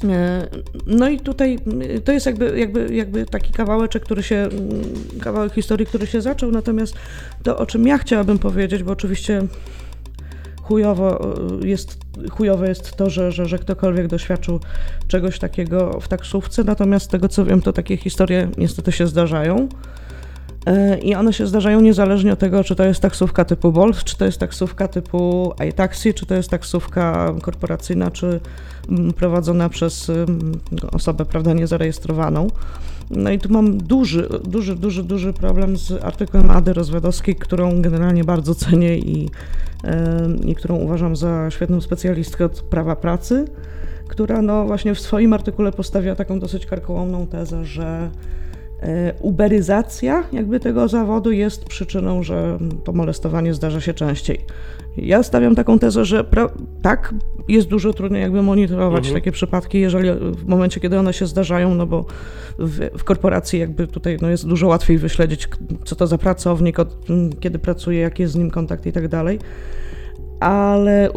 E, No i tutaj y, to jest jakby, jakby, jakby taki kawałeczek, który się, mm, kawałek historii, który się zaczął, natomiast to, o czym ja chciałabym powiedzieć, bo oczywiście chujowo y, jest, chujowe jest to, że, że, że ktokolwiek doświadczył czegoś takiego w taksówce, natomiast z tego co wiem, to takie historie niestety się zdarzają. E, I one się zdarzają niezależnie od tego, czy to jest taksówka typu Bolt, czy to jest taksówka typu iTaxi, czy to jest taksówka korporacyjna, czy mm, prowadzona przez ym, osobę prawda, niezarejestrowaną. No i tu mam duży, duży, duży, duży problem z artykułem Ady Rozwadowskiej, którą generalnie bardzo cenię i, i którą uważam za świetną specjalistkę od prawa pracy, która no właśnie w swoim artykule postawiła taką dosyć karkołomną tezę, że uberyzacja jakby tego zawodu jest przyczyną, że to molestowanie zdarza się częściej. Ja stawiam taką tezę, że tak, jest dużo trudniej jakby monitorować Mhm. takie przypadki, jeżeli w momencie, kiedy one się zdarzają, no bo w, w korporacji jakby tutaj no jest dużo łatwiej wyśledzić, co to za pracownik, od, kiedy pracuje, jaki jest z nim kontakt i tak dalej. Ale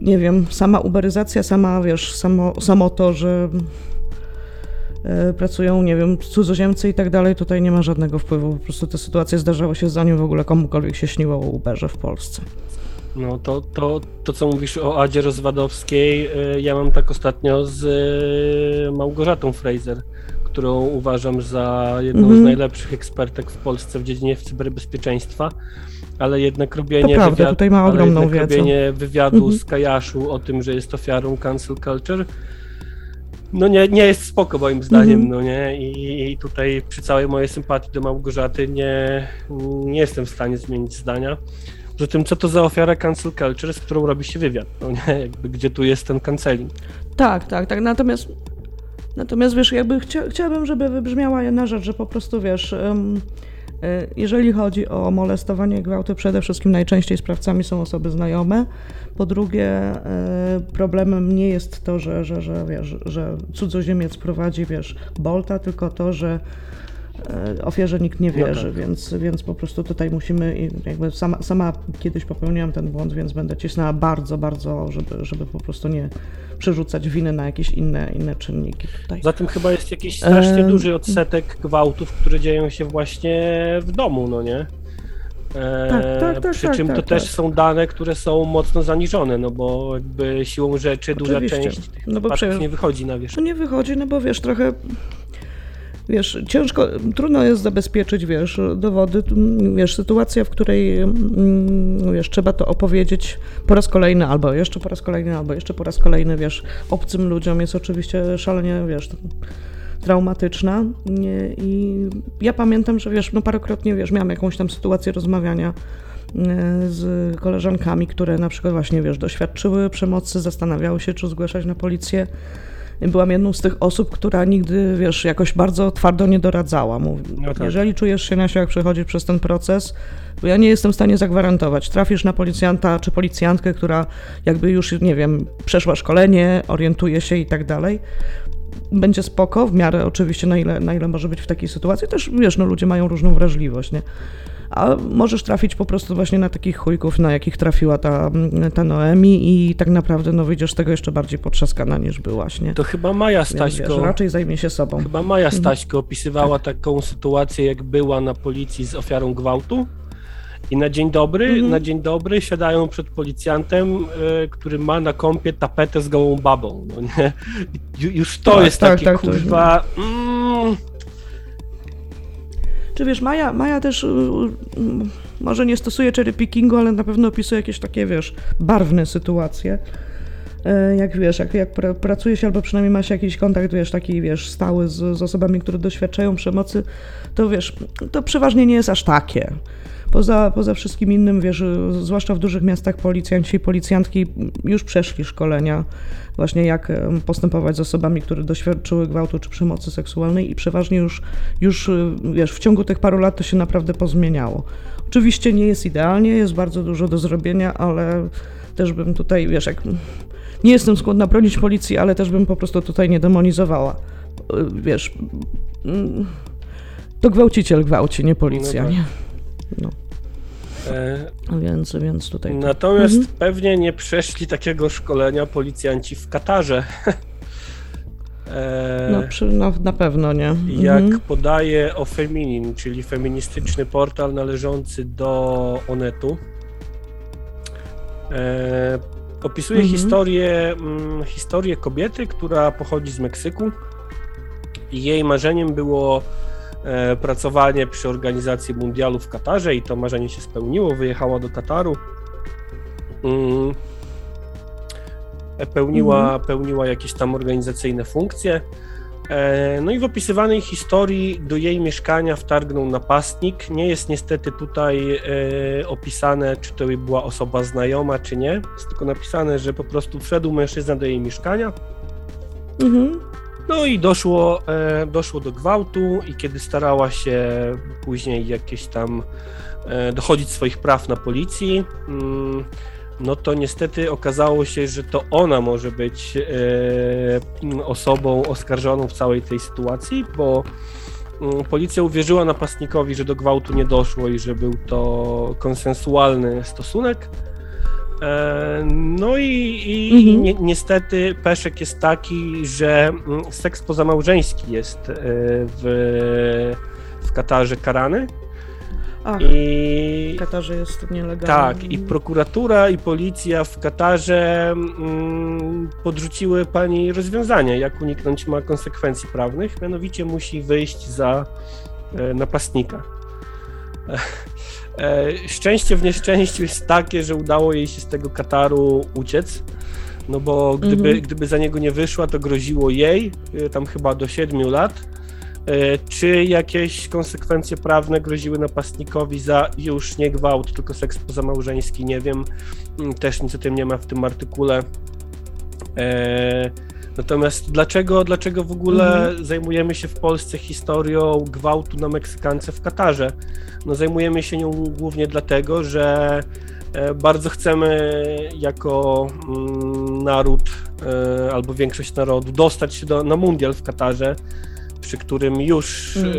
nie wiem, sama uberyzacja, sama wiesz, samo, samo to, że e, pracują, nie wiem, cudzoziemcy i tak dalej, tutaj nie ma żadnego wpływu. Po prostu te sytuacje zdarzały się zanim w ogóle komukolwiek się śniło o Uberze w Polsce. No to, to, to co mówisz o Adzie Rozwadowskiej, y, ja mam tak ostatnio z y, Małgorzatą Fraser, którą uważam za jedną Mhm. z najlepszych ekspertek w Polsce w dziedzinie cyberbezpieczeństwa, ale jednak robienie, To prawda, wywiad- tutaj ma ale ogromną jednak wiedzę. robienie wywiadu Mhm. z Kajaszu o tym, że jest ofiarą cancel culture, no nie, nie jest spoko moim zdaniem, Mhm. no nie, I, i tutaj przy całej mojej sympatii do Małgorzaty nie, nie jestem w stanie zmienić zdania. Poza tym, co to za ofiara cancel culture, z którą robi się wywiad, no nie, jakby gdzie tu jest ten canceling. Tak, tak, tak. Natomiast, natomiast wiesz, jakby chcia, chciałabym, żeby wybrzmiała jedna rzecz, że po prostu wiesz, y, jeżeli chodzi o molestowanie, gwałty, przede wszystkim najczęściej sprawcami są osoby znajome. Po drugie, y, problemem nie jest to, że, że, że, wiesz, że cudzoziemiec prowadzi, wiesz, Bolta, tylko to, że y, ofierze nikt nie No wierzy, tak. więc, więc po prostu tutaj musimy, i jakby sama, sama kiedyś popełniłam ten błąd, więc będę cisnęła bardzo, bardzo, żeby, żeby po prostu nie przerzucać winy na jakieś inne, inne czynniki tutaj. Zatem chyba jest jakiś strasznie Em. duży odsetek gwałtów, które dzieją się właśnie w domu, no nie? E, Tak, tak, tak, przy tak, czym to tak, też tak. są dane, które są mocno zaniżone, no bo jakby siłą rzeczy duża Oczywiście. część tych No bo przypadków prze- nie wychodzi na wierzch. To nie wychodzi, no bo wiesz, trochę. Wiesz, ciężko, trudno jest zabezpieczyć, wiesz, dowody. Mm, Wiesz, sytuacja, w której, mm, wiesz, trzeba to opowiedzieć po raz kolejny, albo jeszcze po raz kolejny, albo jeszcze po raz kolejny, wiesz, obcym ludziom jest oczywiście szalenie, wiesz, traumatyczna. I ja pamiętam, że wiesz, no parokrotnie, wiesz, miałam jakąś tam sytuację rozmawiania e, z koleżankami, które na przykład właśnie, wiesz, doświadczyły przemocy, zastanawiały się, czy zgłaszać na policję. Byłam jedną z tych osób, która nigdy, wiesz, jakoś bardzo twardo nie doradzała. Mówi, No tak. Jeżeli czujesz się na siłach przechodzić przez ten proces, bo ja nie jestem w stanie zagwarantować. Trafisz na policjanta czy policjantkę, która jakby już, nie wiem, przeszła szkolenie, orientuje się i tak dalej. Będzie spoko, w miarę oczywiście, na ile, na ile może być w takiej sytuacji. Też, wiesz, no ludzie mają różną wrażliwość, nie? A możesz trafić po prostu właśnie na takich chujków, na jakich trafiła ta, ta Noemi i tak naprawdę no wyjdziesz z tego jeszcze bardziej potrzaskana niż byłaś, nie? To chyba Maja Więc, wiesz, Staśko, raczej zajmie się sobą. chyba Maja Staśko opisywała taką sytuację, jak była na policji z ofiarą gwałtu. I na dzień dobry, Mhm. na dzień dobry siadają przed policjantem, e, który ma na kąpie tapetę z gołą babą. No nie? Ju- Już to Tak, jest tak, takie tak, to kurwa. Mm, Czy wiesz, Maja, Maja też y, y, może nie stosuje cherry pickingu, ale na pewno opisuje jakieś takie, wiesz, barwne sytuacje. E, Jak wiesz, jak, jak pra, pracuje się, albo przynajmniej ma się jakiś kontakt, wiesz, taki, wiesz, stały z, z osobami, które doświadczają przemocy, to wiesz, to przeważnie nie jest aż takie. Poza, poza wszystkim innym, wiesz, zwłaszcza w dużych miastach policjanci i policjantki już przeszli szkolenia właśnie jak postępować z osobami, które doświadczyły gwałtu czy przemocy seksualnej i przeważnie już, już y, wiesz, w ciągu tych paru lat to się naprawdę pozmieniało. Oczywiście nie jest idealnie, jest bardzo dużo do zrobienia, ale też bym tutaj, wiesz, jak nie jestem skłonna bronić policji, ale też bym po prostu tutaj nie demonizowała. Y, Wiesz, mm, to gwałciciel gwałci, nie policja, No tak. nie? No, e, więc, więc tutaj... to- Natomiast Mhm. pewnie nie przeszli takiego szkolenia policjanci w Katarze. *laughs* E, No, przy, no, na pewno nie. Jak Mhm. podaje o Feminin, czyli feministyczny portal należący do Onetu, e, opisuje Mhm. historię, mm, historię kobiety, która pochodzi z Meksyku. I jej marzeniem było pracowanie przy organizacji mundialu w Katarze i to marzenie się spełniło. Wyjechała do Kataru. Mm, pełniła, pełniła jakieś tam organizacyjne funkcje. E, No i w opisywanej historii do jej mieszkania wtargnął napastnik. Nie jest niestety tutaj e, opisane, czy to była osoba znajoma, czy nie. Jest tylko napisane, że po prostu wszedł mężczyzna do jej mieszkania. Mhm. No i doszło, e, doszło do gwałtu i kiedy starała się później jakieś tam e, dochodzić swoich praw na policji, mm, no to niestety okazało się, że to ona może być e, osobą oskarżoną w całej tej sytuacji, bo mm, policja uwierzyła napastnikowi, że do gwałtu nie doszło i że był to konsensualny stosunek. E, No i, i Mhm. ni- niestety peszek jest taki, że mm, seks pozamałżeński jest e, w, w Katarze karany. Ach, I w Katarze jest nielegalny. tak, i prokuratura, i policja w Katarze mm, podrzuciły pani rozwiązania, jak uniknąć ma konsekwencji prawnych, mianowicie musi wyjść za e, napastnika. E, szczęście w nieszczęściu jest takie, że udało jej się z tego Kataru uciec. No bo gdyby, Mhm. gdyby za niego nie wyszła, to groziło jej e, tam chyba do 7 lat. E, Czy jakieś konsekwencje prawne groziły napastnikowi za już nie gwałt, tylko seks pozamałżeński? Nie wiem. Mm, Też nic o tym nie ma w tym artykule. E, Natomiast dlaczego, dlaczego w ogóle zajmujemy się w Polsce historią gwałtu na Meksykance w Katarze? No zajmujemy się nią głównie dlatego, że e, bardzo chcemy jako mm, naród e, albo większość narodu dostać się do, na mundial w Katarze, przy którym już Mm.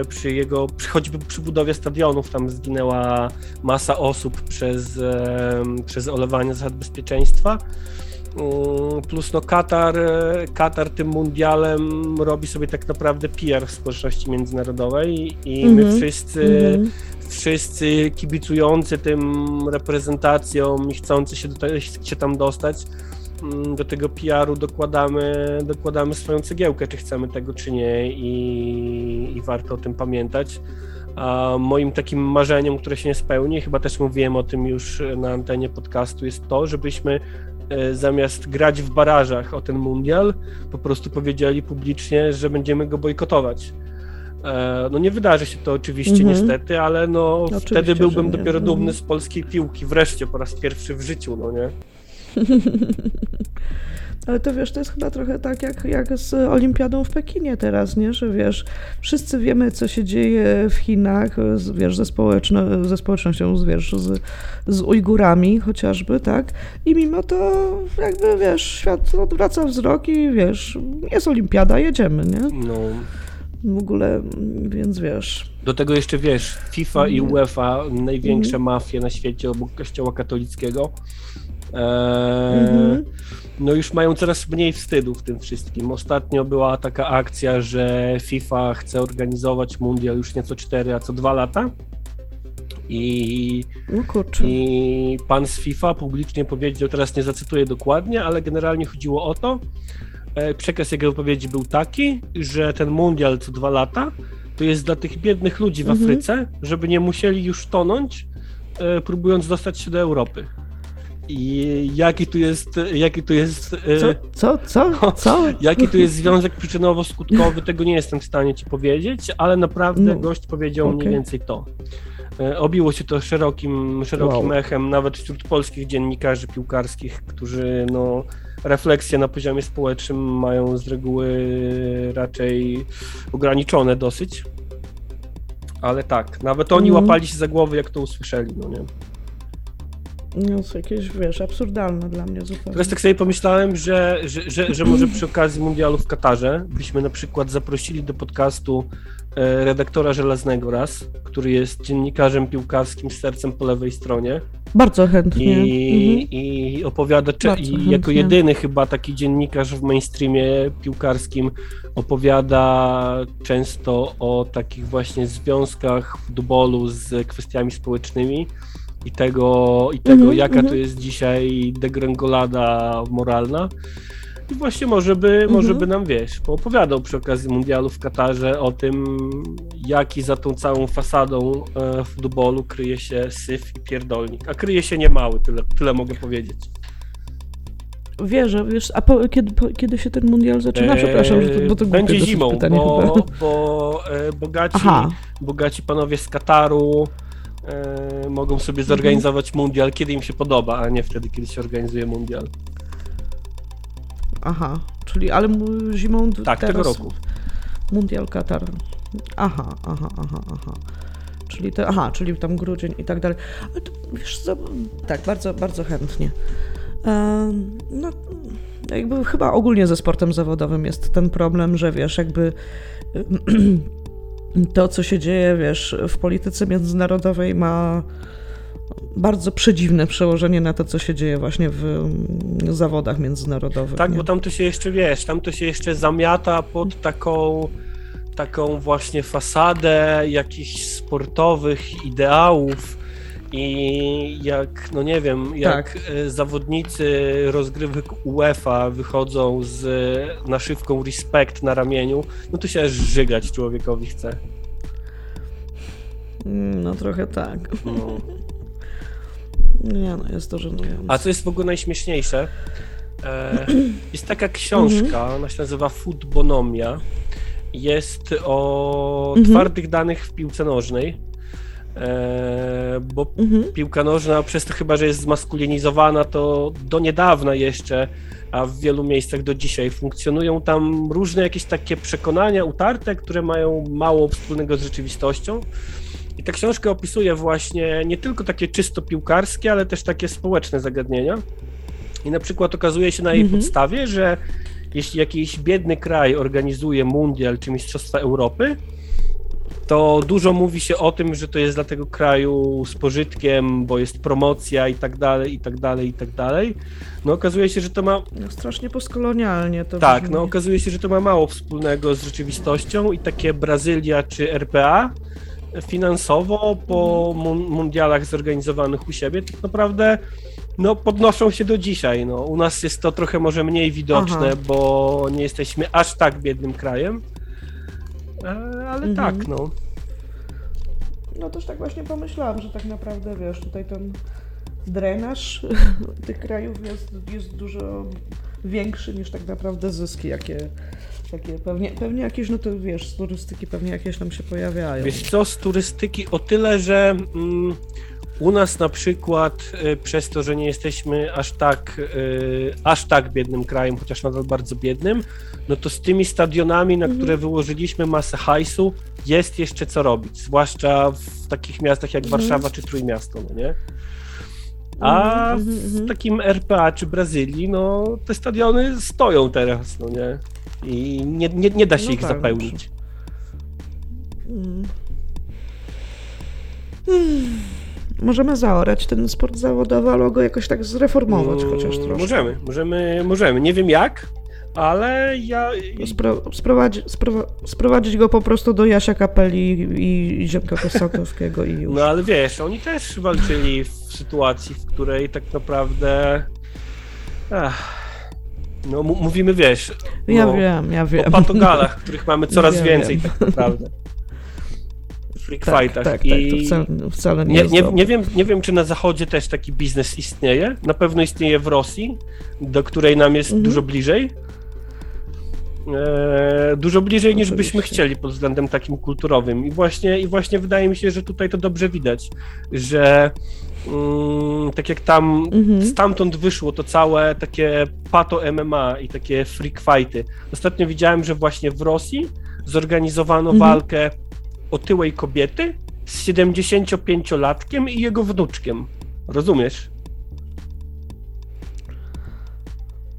e, przy jego, przy, choćby przy budowie stadionów tam zginęła masa osób przez, przez olewanie zasad bezpieczeństwa. Mm, Plus no Katar, e, Katar tym mundialem robi sobie tak naprawdę PR w społeczności międzynarodowej i my Mhm. wszyscy, Mhm. wszyscy kibicujący tym reprezentacjom i chcący się, do, się tam dostać, mm, do tego PR-u dokładamy, dokładamy swoją cegiełkę, czy chcemy tego, czy nie i, i warto o tym pamiętać. A moim takim marzeniem, które się nie spełni, chyba też mówiłem o tym już na antenie podcastu, jest to, żebyśmy zamiast grać w barażach o ten mundial, po prostu powiedzieli publicznie, że będziemy go bojkotować. E, No nie wydarzy się to oczywiście Mhm. niestety, ale no Oczywiście, wtedy byłbym nie. dopiero dumny z polskiej piłki, wreszcie po raz pierwszy w życiu, no nie? *laughs* Ale to wiesz, to jest chyba trochę tak jak, jak z Olimpiadą w Pekinie teraz, nie? Że wiesz, wszyscy wiemy, co się dzieje w Chinach, z, wiesz, ze, społeczno, ze społecznością, z, wiesz, z, z Ujgurami chociażby, tak? I mimo to jakby, wiesz, świat odwraca wzrok i wiesz, jest Olimpiada, jedziemy, nie? No, w ogóle, więc wiesz. Do tego jeszcze wiesz, FIFA i. UEFA, największe Mhm. mafie na świecie obok kościoła katolickiego. Eee, Mhm. No już mają coraz mniej wstydu w tym wszystkim. Ostatnio była taka akcja, że FIFA chce organizować mundial już nie co 4, a co 2 lata. I. I pan z FIFA publicznie powiedział, teraz nie zacytuję dokładnie, ale generalnie chodziło o to, e, przekaz jego wypowiedzi był taki, że ten mundial co dwa lata to jest dla tych biednych ludzi w Mhm. Afryce, żeby nie musieli już tonąć, e, próbując dostać się do Europy. I jaki tu jest, jaki tu jest, e, Co? Co? Co? Co? jaki tu jest związek przyczynowo-skutkowy, tego nie jestem w stanie ci powiedzieć, ale naprawdę No, gość powiedział mniej okej. więcej to. E, Obiło się to szerokim, szerokim Wow. echem, nawet wśród polskich dziennikarzy piłkarskich, którzy no, refleksje na poziomie społecznym mają z reguły raczej ograniczone dosyć. Ale tak, nawet oni Mhm. łapali się za głowy, jak to usłyszeli, no nie? No, to jakieś, wiesz, absurdalne dla mnie zupełnie. Teraz tak sobie pomyślałem, że, że, że, że może przy okazji mundialu w Katarze byśmy na przykład zaprosili do podcastu e, redaktora Żelaznego raz, który jest dziennikarzem piłkarskim z sercem po lewej stronie Bardzo chętnie. Mhm. i, i opowiada, Bardzo i chętnie. jako jedyny chyba taki dziennikarz w mainstreamie piłkarskim opowiada często o takich właśnie związkach w dubolu z kwestiami społecznymi i tego, i tego Mhm, jaka mhm. to jest dzisiaj degrengolada moralna. I właśnie może by, może Mhm. by nam, wiesz, poopowiadał przy okazji mundialu w Katarze o tym, jaki za tą całą fasadą e, futbolu kryje się syf i pierdolnik. A kryje się niemały, tyle, tyle mogę powiedzieć. Wierzę, wiesz, a po, kiedy, po, kiedy się ten mundial zaczyna? Przepraszam, że to, bo to E, Będzie zimą, pytanie bo, chyba. bo e, bogaci, bogaci panowie z Kataru e, mogą sobie zorganizować mundial, kiedy im się podoba, a nie wtedy, kiedy się organizuje mundial. aha, czyli ale mu- zimą d- Tak, teraz tego roku. Mundial Katar. Aha, aha, aha, aha. Czyli to, aha, czyli tam grudzień i tak dalej. Ale to, wiesz co, tak, bardzo, bardzo chętnie. Em, no, jakby chyba ogólnie ze sportem zawodowym jest ten problem, że wiesz, jakby *clears throat* to, co się dzieje, wiesz, w polityce międzynarodowej ma bardzo przedziwne przełożenie na to, co się dzieje właśnie w mm, zawodach międzynarodowych. Tak, nie? bo tam to się jeszcze, wiesz, tam to się jeszcze zamiata pod taką taką właśnie fasadę jakichś sportowych ideałów i jak, no nie wiem, jak Tak. e, zawodnicy rozgrywek UEFA wychodzą z naszywką respekt na ramieniu, no to się aż żygać człowiekowi chce. Mm, No trochę tak. No. Nie no, jest to żenujące. A co jest w ogóle najśmieszniejsze, e, jest taka książka, ona się nazywa Futbonomia. Jest o Mhm. twardych danych w piłce nożnej. E, bo Mhm. piłka nożna, przez to chyba, że jest zmaskulinizowana, to do niedawna jeszcze, a w wielu miejscach do dzisiaj funkcjonują tam różne jakieś takie przekonania utarte, które mają mało wspólnego z rzeczywistością. I ta książka opisuje właśnie nie tylko takie czysto piłkarskie, ale też takie społeczne zagadnienia. I na przykład okazuje się na jej Mhm. podstawie, że jeśli jakiś biedny kraj organizuje mundial czy Mistrzostwa Europy, to dużo mówi się o tym, że to jest dla tego kraju z pożytkiem, bo jest promocja i tak dalej, i tak dalej, i tak dalej. No okazuje się, że to ma No, strasznie postkolonialnie to tak, brzmi. no okazuje się, że to ma mało wspólnego z rzeczywistością i takie Brazylia czy RPA finansowo po mun- mundialach zorganizowanych u siebie tak naprawdę no, podnoszą się do dzisiaj. No. U nas jest to trochę może mniej widoczne, Aha. bo nie jesteśmy aż tak biednym krajem. E, Ale Mhm. tak, no. No też tak właśnie pomyślałam, że tak naprawdę, wiesz, tutaj ten drenaż *laughs* tych krajów jest, jest dużo większy niż tak naprawdę zyski, jakie, jakie pewnie, pewnie jakieś, no to wiesz, z turystyki pewnie jakieś nam się pojawiają. Wiesz co, z turystyki o tyle, że mm, u nas na przykład y, przez to, że nie jesteśmy aż tak, y, aż tak biednym krajem, chociaż nadal bardzo biednym, no to z tymi stadionami, na które wyłożyliśmy masę hajsu, jest jeszcze co robić, zwłaszcza w takich miastach jak Mhm. Warszawa czy Trójmiasto, no nie? A Mhm, mhm, w mhm. takim RPA czy Brazylii, no te stadiony stoją teraz, no nie? I nie, nie, nie da się No ich tak, zapełnić. Mm. Mm. Możemy zaorać ten sport zawodowy, albo go jakoś tak zreformować Mm, chociaż troszkę. Możemy, możemy, możemy. Nie wiem jak, ale ja. Spro, sprowadzi, sprowa, sprowadzić go po prostu do Jasia Kapeli i, i Ziemka Kosakowskiego i już. No ale wiesz, oni też walczyli w sytuacji, w której tak naprawdę. Ach, no mówimy, wiesz. ja no, wiem, ja wiem. O patogalach, których mamy coraz Ja więcej wiem. tak naprawdę. Freak tak, fightach. tak, tak, I to wcale, wcale nie, nie, nie, nie, wiem, nie wiem, czy na zachodzie też taki biznes istnieje. Na pewno istnieje w Rosji, do której nam jest Mhm. dużo bliżej. E, dużo bliżej niż byśmy chcieli pod względem takim kulturowym. I właśnie, I właśnie wydaje mi się, że tutaj to dobrze widać, że mm, tak jak tam Mhm. stamtąd wyszło to całe takie pato MMA i takie freak fighty. Ostatnio widziałem, że właśnie w Rosji zorganizowano Mhm. walkę otyłej kobiety z 75-latkiem i jego wnuczkiem. Rozumiesz?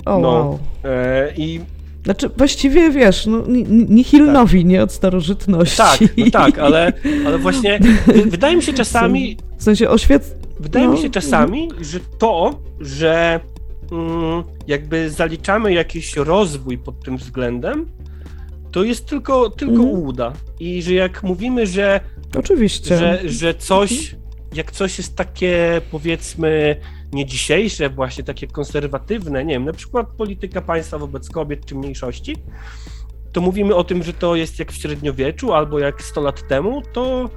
O, no. wow. E, I Znaczy, właściwie wiesz, no, ni- ni- nihilnowi, nie od starożytności. tak, no tak, ale, *laughs* ale właśnie wy- wydaje mi się czasami, W sensie oświec... Wydaje No, mi się czasami, że to, że mm, jakby zaliczamy jakiś rozwój pod tym względem, to jest tylko, tylko Mhm. ułuda. I że jak mówimy, że, Oczywiście. że, że coś, jak coś jest takie powiedzmy nie dzisiejsze, właśnie takie konserwatywne, nie wiem, na przykład polityka państwa wobec kobiet czy mniejszości, to mówimy o tym, że to jest jak w średniowieczu albo jak 100 lat temu, to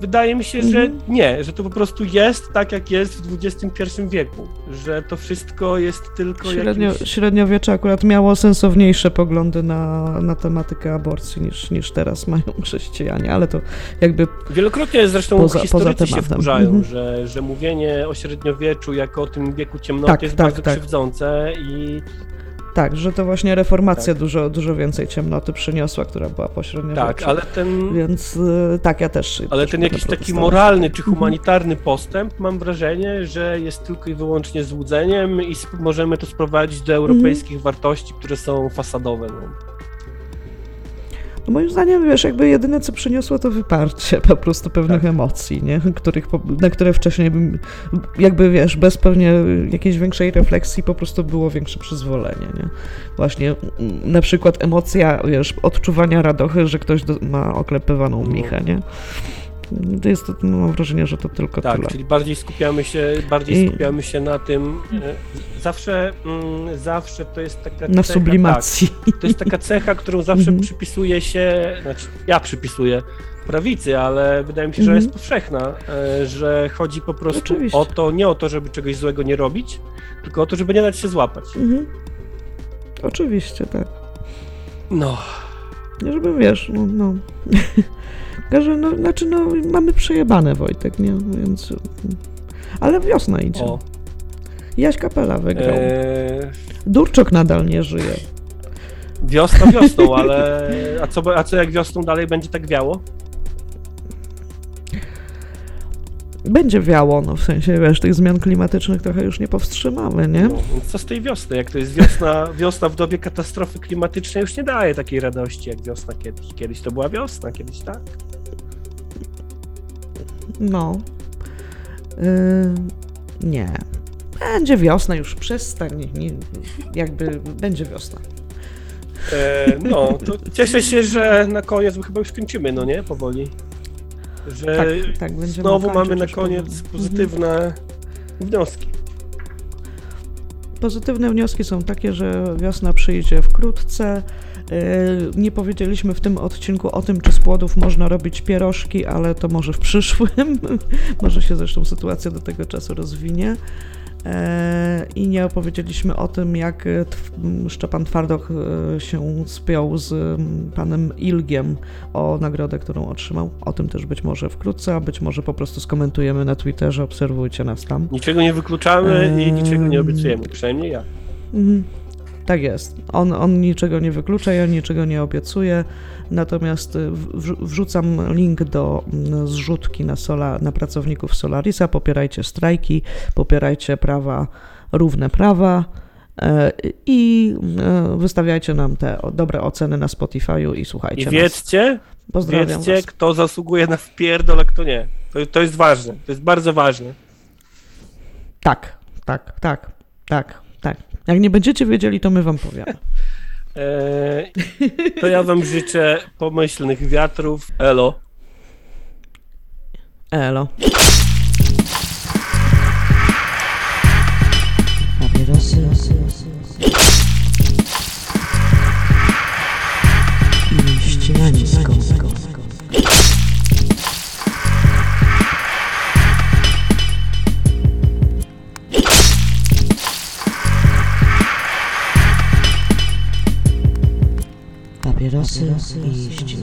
wydaje mi się, że Mhm. nie, że to po prostu jest tak, jak jest w XXI wieku, że to wszystko jest tylko Średnio, jakimś... średniowiecze akurat miało sensowniejsze poglądy na, na tematykę aborcji niż, niż teraz mają *laughs* chrześcijanie, ale to jakby Wielokrotnie zresztą Poza- historycy poza się wkurzają, Mhm. że, że mówienie o średniowieczu jako o tym wieku ciemnoty Tak, jest tak, bardzo tak. krzywdzące i tak, że to właśnie reformacja Tak. dużo, dużo więcej ciemnoty przyniosła, która była po średniowieczu. tak, ale ten... Więc y, tak, ja też. Ale też ten jakiś taki moralny czy Mhm. humanitarny postęp, mam wrażenie, że jest tylko i wyłącznie złudzeniem i możemy to sprowadzić do europejskich Mhm. wartości, które są fasadowe. No. No moim zdaniem, wiesz, jakby jedyne co przyniosło to wyparcie po prostu pewnych Tak. emocji, nie? Których, na które wcześniej bym, jakby wiesz, bez pewnie jakiejś większej refleksji po prostu było większe przyzwolenie, nie? Właśnie na przykład emocja, wiesz, odczuwania radochy, że ktoś do, ma oklepywaną No. michę, nie? To jest, no, mam wrażenie, że to tylko Tak, tyle. czyli bardziej skupiamy się, bardziej I- skupiamy się na tym. e, Zawsze, mm, zawsze to jest taka Na cecha, sublimacji. Tak, to jest taka cecha, którą zawsze Mhm. przypisuje się, znaczy ja przypisuję prawicy, ale wydaje mi się, że Mhm. jest powszechna, e, że chodzi po prostu Oczywiście. o to, nie o to, żeby czegoś złego nie robić, tylko o to, żeby nie dać się złapać. Mhm. Oczywiście, tak. No, żeby wiesz, no, no. *laughs* Tylko, że no, znaczy, no, mamy przejebane Wojtek, nie? Więc. Ale wiosna idzie. o. Jaś Kapela wygrał. E, Durczok nadal nie żyje. wiosna wiosną, ale a co, a co jak wiosną dalej będzie tak wiało? Będzie wiało, no w sensie, wiesz, tych zmian klimatycznych trochę już nie powstrzymamy, nie? No, więc co z tej wiosny? Jak to jest wiosna, wiosna w dobie katastrofy klimatycznej już nie daje takiej radości jak wiosna kiedyś. Kiedyś to była wiosna, kiedyś tak. No. Yy, nie. Będzie wiosna, już przestań. Nie, jakby będzie wiosna. E, no, to cieszę się, że na koniec, chyba już kończymy, no nie? Powoli. Że Tak, tak, znowu mamy na koniec powoli. pozytywne wnioski. Pozytywne wnioski są takie, że wiosna przyjdzie wkrótce. Yy, Nie powiedzieliśmy w tym odcinku o tym, czy z płodów można robić pierożki, ale to może w przyszłym. *laughs* może się zresztą sytuacja do tego czasu rozwinie. Yy, I nie opowiedzieliśmy o tym, jak e, Szczepan Twardok e, się spiął z panem Ilgiem o nagrodę, którą otrzymał. O tym też być może wkrótce, a być może po prostu skomentujemy na Twitterze. Obserwujcie nas tam. Niczego nie wykluczamy i niczego nie obiecujemy, przynajmniej ja. Mhm. Tak jest. On, on niczego nie wyklucza, ja niczego nie obiecuję. Natomiast y, wrzu- wrzucam link do mm, zrzutki na, sola, na pracowników Solarisa. Popierajcie strajki, popierajcie prawa, równe prawa e, i e, wystawiajcie nam te dobre oceny na Spotify'u i słuchajcie I nas. wiedzcie, Pozdrawiam Wiedzcie, was. kto zasługuje na wpierdol, a kto nie. To, to jest ważne, to jest bardzo ważne. Tak, tak, tak, tak. Jak nie będziecie wiedzieli, to my wam powiemy. Eee, *laughs* to ja wam życzę pomyślnych wiatrów. Elo. Elo. Papierosy i ścinańsko.